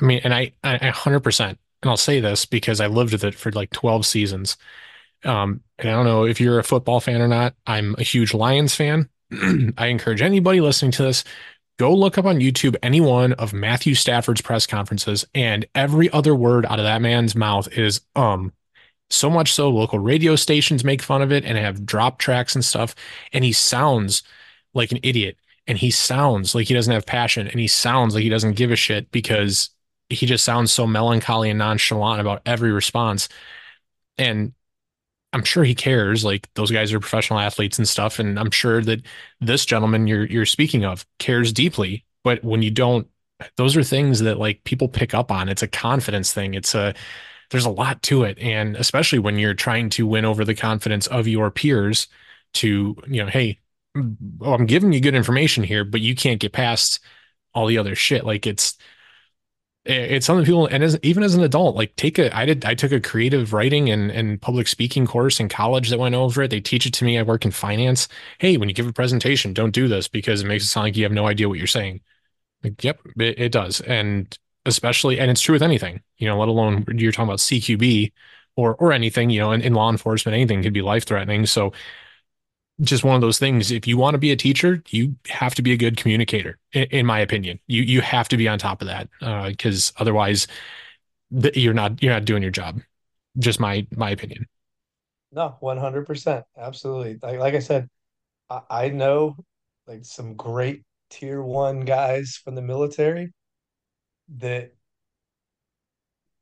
I mean and I, I 100% and I'll say this because I lived with it for like 12 seasons. Um and I don't know if you're a football fan or not. I'm a huge Lions fan. [clears throat] I encourage anybody listening to this go look up on YouTube any one of Matthew Stafford's press conferences and every other word out of that man's mouth is um So much so, local radio stations make fun of it and have drop tracks and stuff. And he sounds like an idiot. And he sounds like he doesn't have passion. And he sounds like he doesn't give a shit because he just sounds so melancholy and nonchalant about every response. And I'm sure he cares. Like those guys are professional athletes and stuff. And I'm sure that this gentleman you're you're speaking of cares deeply. But when you don't, those are things that like people pick up on. It's a confidence thing. It's a there's a lot to it. And especially when you're trying to win over the confidence of your peers to, you know, hey, I'm giving you good information here, but you can't get past all the other shit. Like it's, it's something people, and as, even as an adult, like take a, I did, I took a creative writing and, and public speaking course in college that went over it. They teach it to me. I work in finance. Hey, when you give a presentation, don't do this because it makes it sound like you have no idea what you're saying. Like, yep, it, it does. And especially, and it's true with anything, you know, let alone you're talking about CQB or or anything, you know, in, in law enforcement, anything could be life threatening. So just one of those things. If you want to be a teacher, you have to be a good communicator, in, my opinion. You you have to be on top of that because uh, otherwise, th- you're not you're not doing your job. Just my my opinion. no 100% absolutely like, like i said I, I know like some great tier one guys from the military that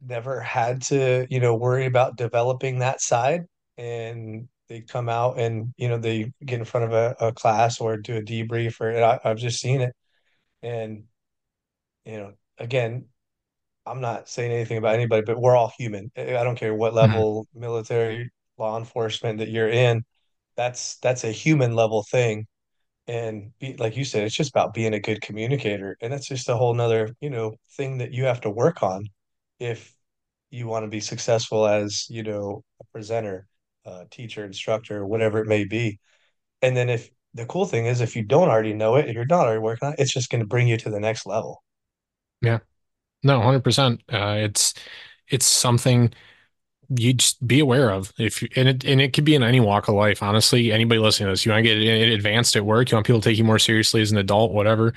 never had to, you know, worry about developing that side. And they come out and, you know, they get in front of a, a class or do a debrief or I, I've just seen it. And, you know, again, I'm not saying anything about anybody, but we're all human. I don't care what Mhm. level, military, law enforcement that you're in. That's that's a human level thing. And be, like you said, it's just about being a good communicator. And that's just a whole nother, you know, thing that you have to work on if you want to be successful as, you know, a presenter, uh, teacher, instructor, whatever it may be. And then if the cool thing is, if you don't already know it, if you're not already working on it, it's just going to bring you to the next level. Yeah. No, 100%. Uh, it's it's something you just be aware of if you, and it and it could be in any walk of life honestly anybody listening to this you want to get advanced at work you want people to take you more seriously as an adult whatever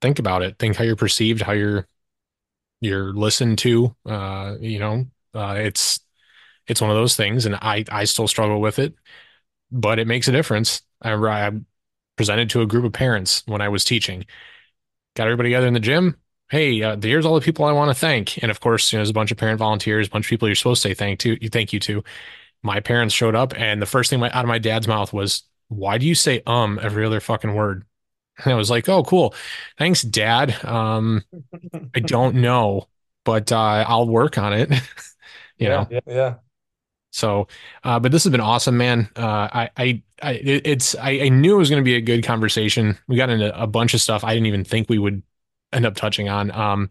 think about it think how you're perceived how you're you're listened to uh you know uh it's it's one of those things and I I still struggle with it but it makes a difference I, I presented to a group of parents when I was teaching got everybody together in the gym hey, uh, here's all the people I want to thank. And of course, you know, there's a bunch of parent volunteers, a bunch of people you're supposed to say thank to, you thank you to. My parents showed up, and the first thing out of my dad's mouth was, "Why do you say um every other fucking word?" [laughs] And I was like, "Oh, cool, thanks, Dad. Um, I don't know, but uh, I'll work on it." [laughs] you Yeah, know. yeah, yeah. So, uh, but this has been awesome, man. Uh, I, I, I, it's, I, I knew it was going to be a good conversation. We got into a bunch of stuff I didn't even think we would end up touching on. Um,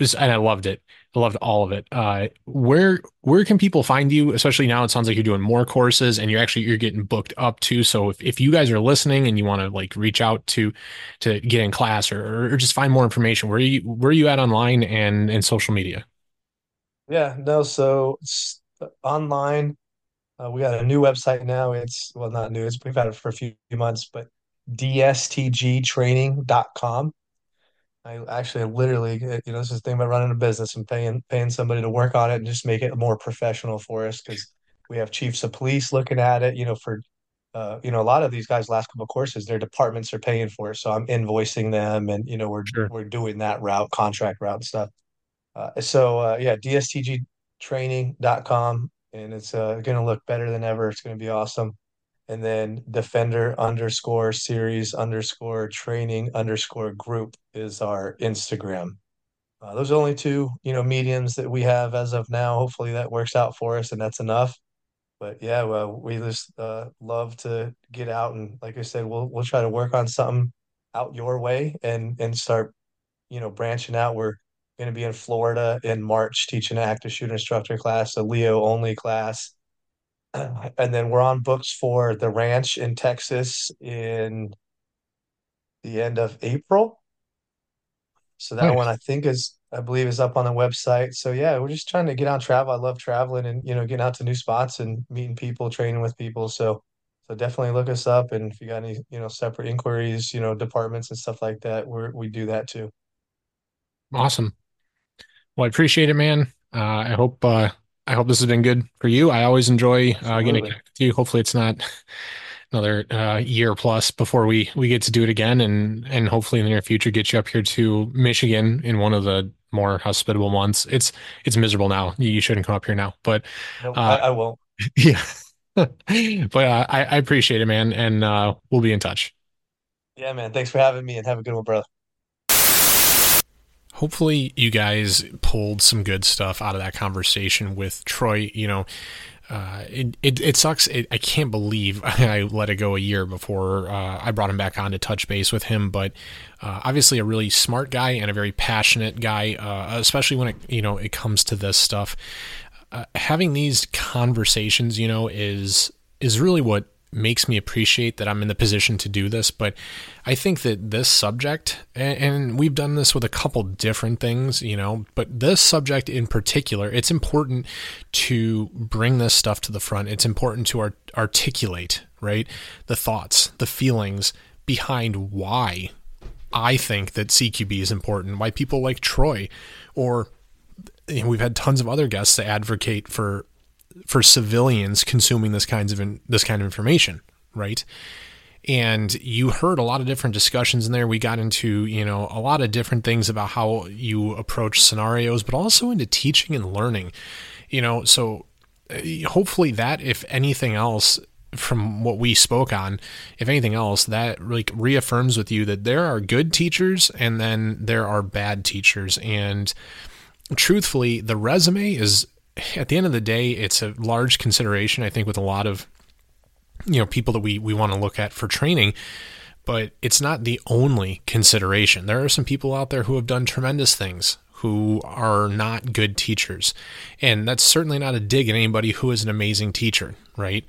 just, and I loved it. I loved all of it. Uh, where, where can people find you? Especially now, it sounds like you're doing more courses and you're actually, you're getting booked up too. So if, if you guys are listening and you want to like reach out to, to get in class or, or just find more information, where you, where are you at online and, and social media? Yeah, no, so online. Uh, we got a new website now. It's well, not new. It's we've had it for a few months, but dstgtraining.com. I actually literally, uh, you know, this is the thing about running a business and paying paying somebody to work on it and just make it more professional for us because we have chiefs of police looking at it, you know, for uh, you know, a lot of these guys last couple of courses, their departments are paying for it. So I'm invoicing them and you know, we're Sure. we're doing that route, contract route and stuff. Uh, so uh, yeah, dstgtraining.com and it's uh, going to look better than ever. It's going to be awesome. And then defender underscore series underscore training underscore group is our Instagram. Uh, those are only two, you know, mediums that we have as of now. Hopefully that works out for us and that's enough. But yeah, well, we just uh, love to get out and like I said, we'll we'll try to work on something out your way and and start you know, branching out. We're going to be in Florida in March teaching an active shooter instructor class, a Leo only class. [clears throat] And then we're on books for the ranch in Texas in the end of April. So that one I think is, I believe, is up on the website. So yeah, we're just trying to get on travel. I love traveling and you know getting out to new spots and meeting people, training with people. So so definitely look us up. And if you got any you know separate inquiries, you know departments and stuff like that, we we do that too. Awesome. Well, I appreciate it, man. Uh, I hope uh, I hope this has been good for you. I always enjoy uh, getting to with you. Hopefully, it's not another uh, year plus before we we get to do it again, and and hopefully in the near future get you up here to Michigan in one of the more hospitable months. It's it's miserable now. You shouldn't come up here now, but No, I, uh, I won't. [laughs] yeah. [laughs] But uh, I, I appreciate it, man, and uh, we'll be in touch. Yeah, man. Thanks for having me and have a good one, brother. Hopefully, you guys pulled some good stuff out of that conversation with Troy. You know, uh, it, it, it sucks. It, I can't believe [laughs] I let it go a year before uh, I brought him back on to touch base with him. But uh, obviously, a really smart guy and a very passionate guy, uh, especially when it you know it comes to this stuff. Uh, having these conversations, you know, is is really what makes me appreciate that I'm in the position to do this. But I think that this subject, and, we've done this with a couple different things, you know, but this subject in particular, it's important to bring this stuff to the front. It's important to art- articulate, right? The thoughts, the feelings behind why I think that CQB is important, why people like Troy or we've had tons of other guests to advocate for for civilians consuming this kinds of in, this kind of information, right? and you heard a lot of different discussions in there. We got into, you know, a lot of different things about how you approach scenarios, but also into teaching and learning, you know, so uh, hopefully that, if anything else, from what we spoke on, if anything else, that like reaffirms with you that there are good teachers and then there are bad teachers. And truthfully, the resume is at the end of the day, it's a large consideration, I think, with a lot of you know people that we we want to look at for training but it's not the only consideration. There are some people out there who have done tremendous things who are not good teachers and that's certainly not a dig at anybody who is an amazing teacher right?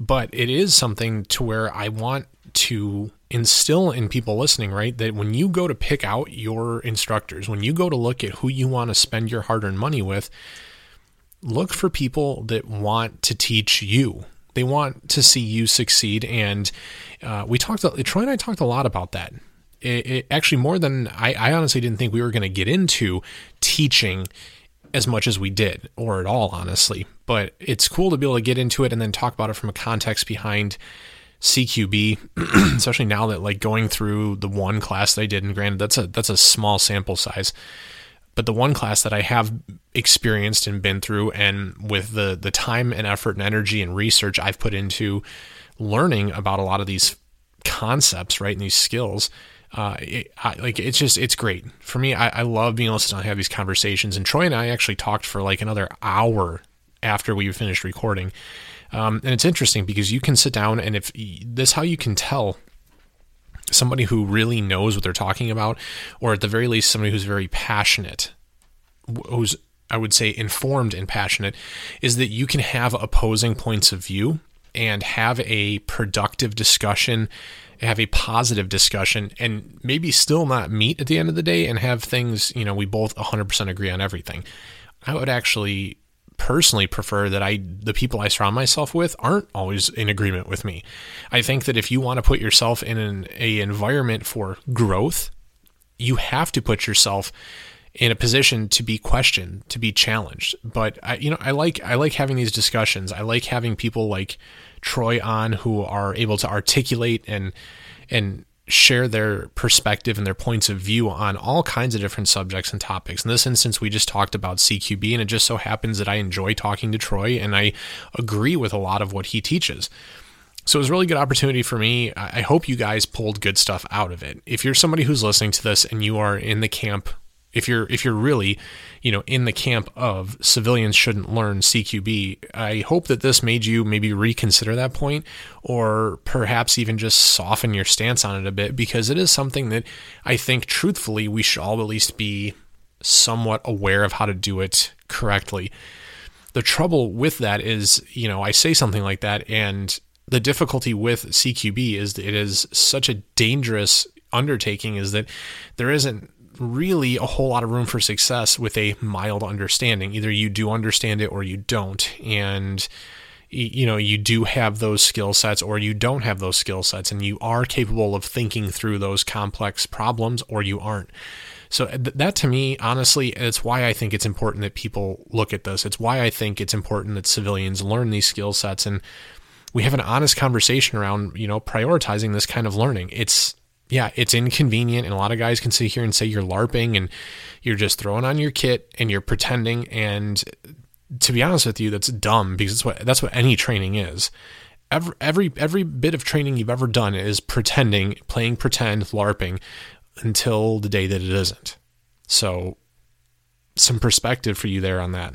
But it is something to where i want to instill in people listening right that when you go to pick out your instructors when you go to look at who you want to spend your hard-earned money with look for people that want to teach you they want to see you succeed, and uh, we talked. Troy and I talked a lot about that. It, it actually more than I, I honestly didn't think we were going to get into teaching as much as we did, or at all, honestly. But it's cool to be able to get into it and then talk about it from a context behind CQB, [clears throat] especially now that like going through the one class that I did, and granted that's a that's a small sample size, but the one class that I have experienced and been through, and with the the time and effort and energy and research I've put into learning about a lot of these concepts, right, and these skills, uh, it, I, like it's just it's great for me. I, I love being able to have these conversations. And Troy and I actually talked for like another hour after we finished recording. Um, and it's interesting because you can sit down and if this how you can tell somebody who really knows what they're talking about, or at the very least, somebody who's very passionate, who's, I would say, informed and passionate, is that you can have opposing points of view and have a productive discussion, have a positive discussion, and maybe still not meet at the end of the day and have things, you know, we both 100% agree on everything. I would actually personally prefer that I the people I surround myself with aren't always in agreement with me. I think that if you want to put yourself in an a environment for growth, you have to put yourself in a position to be questioned, to be challenged. But I, you know, I like I like having these discussions. I like having people like Troy on who are able to articulate and and share their perspective and their points of view on all kinds of different subjects and topics. In this instance, we just talked about CQB, and it just so happens that I enjoy talking to Troy and I agree with a lot of what he teaches. So it was a really good opportunity for me. I hope you guys pulled good stuff out of it. If you're somebody who's listening to this and you are in the camp if you're if you're really you know in the camp of civilians shouldn't learn CQB I hope that this made you maybe reconsider that point or perhaps even just soften your stance on it a bit because it is something that I think truthfully we should all at least be somewhat aware of how to do it correctly. The trouble with that is you know I say something like that and the difficulty with CQB is it is such a dangerous undertaking is that there isn't really a whole lot of room for success with a mild understanding. Either you do understand it or you don't. And you know, you do have those skill sets or you don't have those skill sets and you are capable of thinking through those complex problems or you aren't. So that to me, honestly, it's why I think it's important that people look at this. It's why I think it's important that civilians learn these skill sets and we have an honest conversation around, you know, prioritizing this kind of learning. It's yeah, it's inconvenient, and a lot of guys can sit here and say you're LARPing and you're just throwing on your kit and you're pretending. And to be honest with you, that's dumb because that's what that's what any training is. Every every every bit of training you've ever done is pretending, playing pretend, LARPing, until the day that it isn't. So, some perspective for you there on that.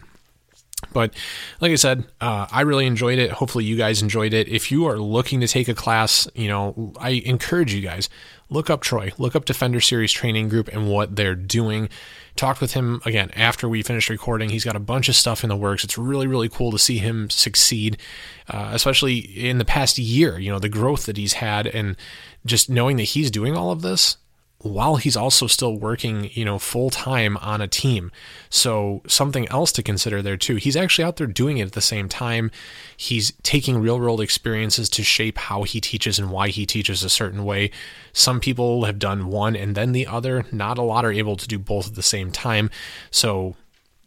But like I said, uh, I really enjoyed it. Hopefully, you guys enjoyed it. If you are looking to take a class, you know, I encourage you guys look up Troy, look up Defender Series Training Group and what they're doing. Talked with him again after we finished recording. He's got a bunch of stuff in the works. It's really, really cool to see him succeed, uh, especially in the past year. You know, the growth that he's had, and just knowing that he's doing all of this while he's also still working, you know, full time on a team. So something else to consider there too. He's actually out there doing it at the same time. He's taking real world experiences to shape how he teaches and why he teaches a certain way. Some people have done one and then the other. Not a lot are able to do both at the same time. So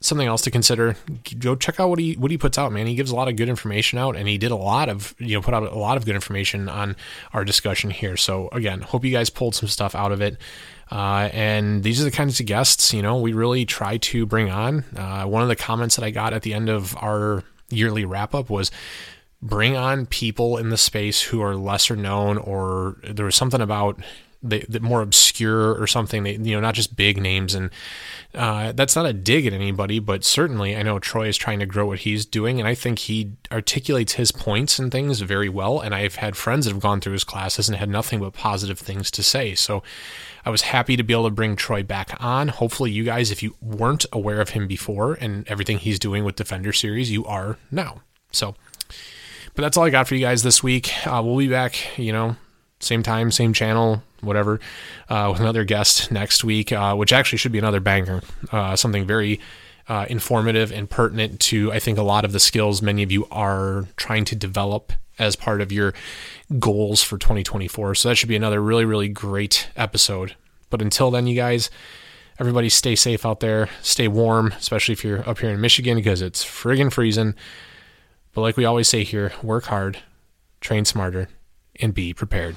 something else to consider. Go check out what he what he puts out, man. He gives a lot of good information out, and he did a lot of you know put out a lot of good information on our discussion here. So again, hope you guys pulled some stuff out of it. Uh, and these are the kinds of guests you know we really try to bring on. Uh, one of the comments that I got at the end of our yearly wrap up was bring on people in the space who are lesser known or there was something about the, more obscure or something they, you know not just big names and uh, that's not a dig at anybody but certainly i know troy is trying to grow what he's doing and i think he articulates his points and things very well and i've had friends that have gone through his classes and had nothing but positive things to say. So i was happy to be able to bring troy back on. Hopefully you guys if you weren't aware of him before and everything he's doing with defender series you are now. So but that's all I got for you guys this week. Uh, we'll be back, you know, same time, same channel, whatever, uh, with another guest next week, uh, which actually should be another banger. Uh, something very uh, informative and pertinent to, I think, a lot of the skills many of you are trying to develop as part of your goals for 2024. So that should be another really, really great episode. But until then, you guys, everybody stay safe out there, stay warm, especially if you're up here in Michigan because it's friggin' freezing. But like we always say here, work hard, train smarter, and be prepared.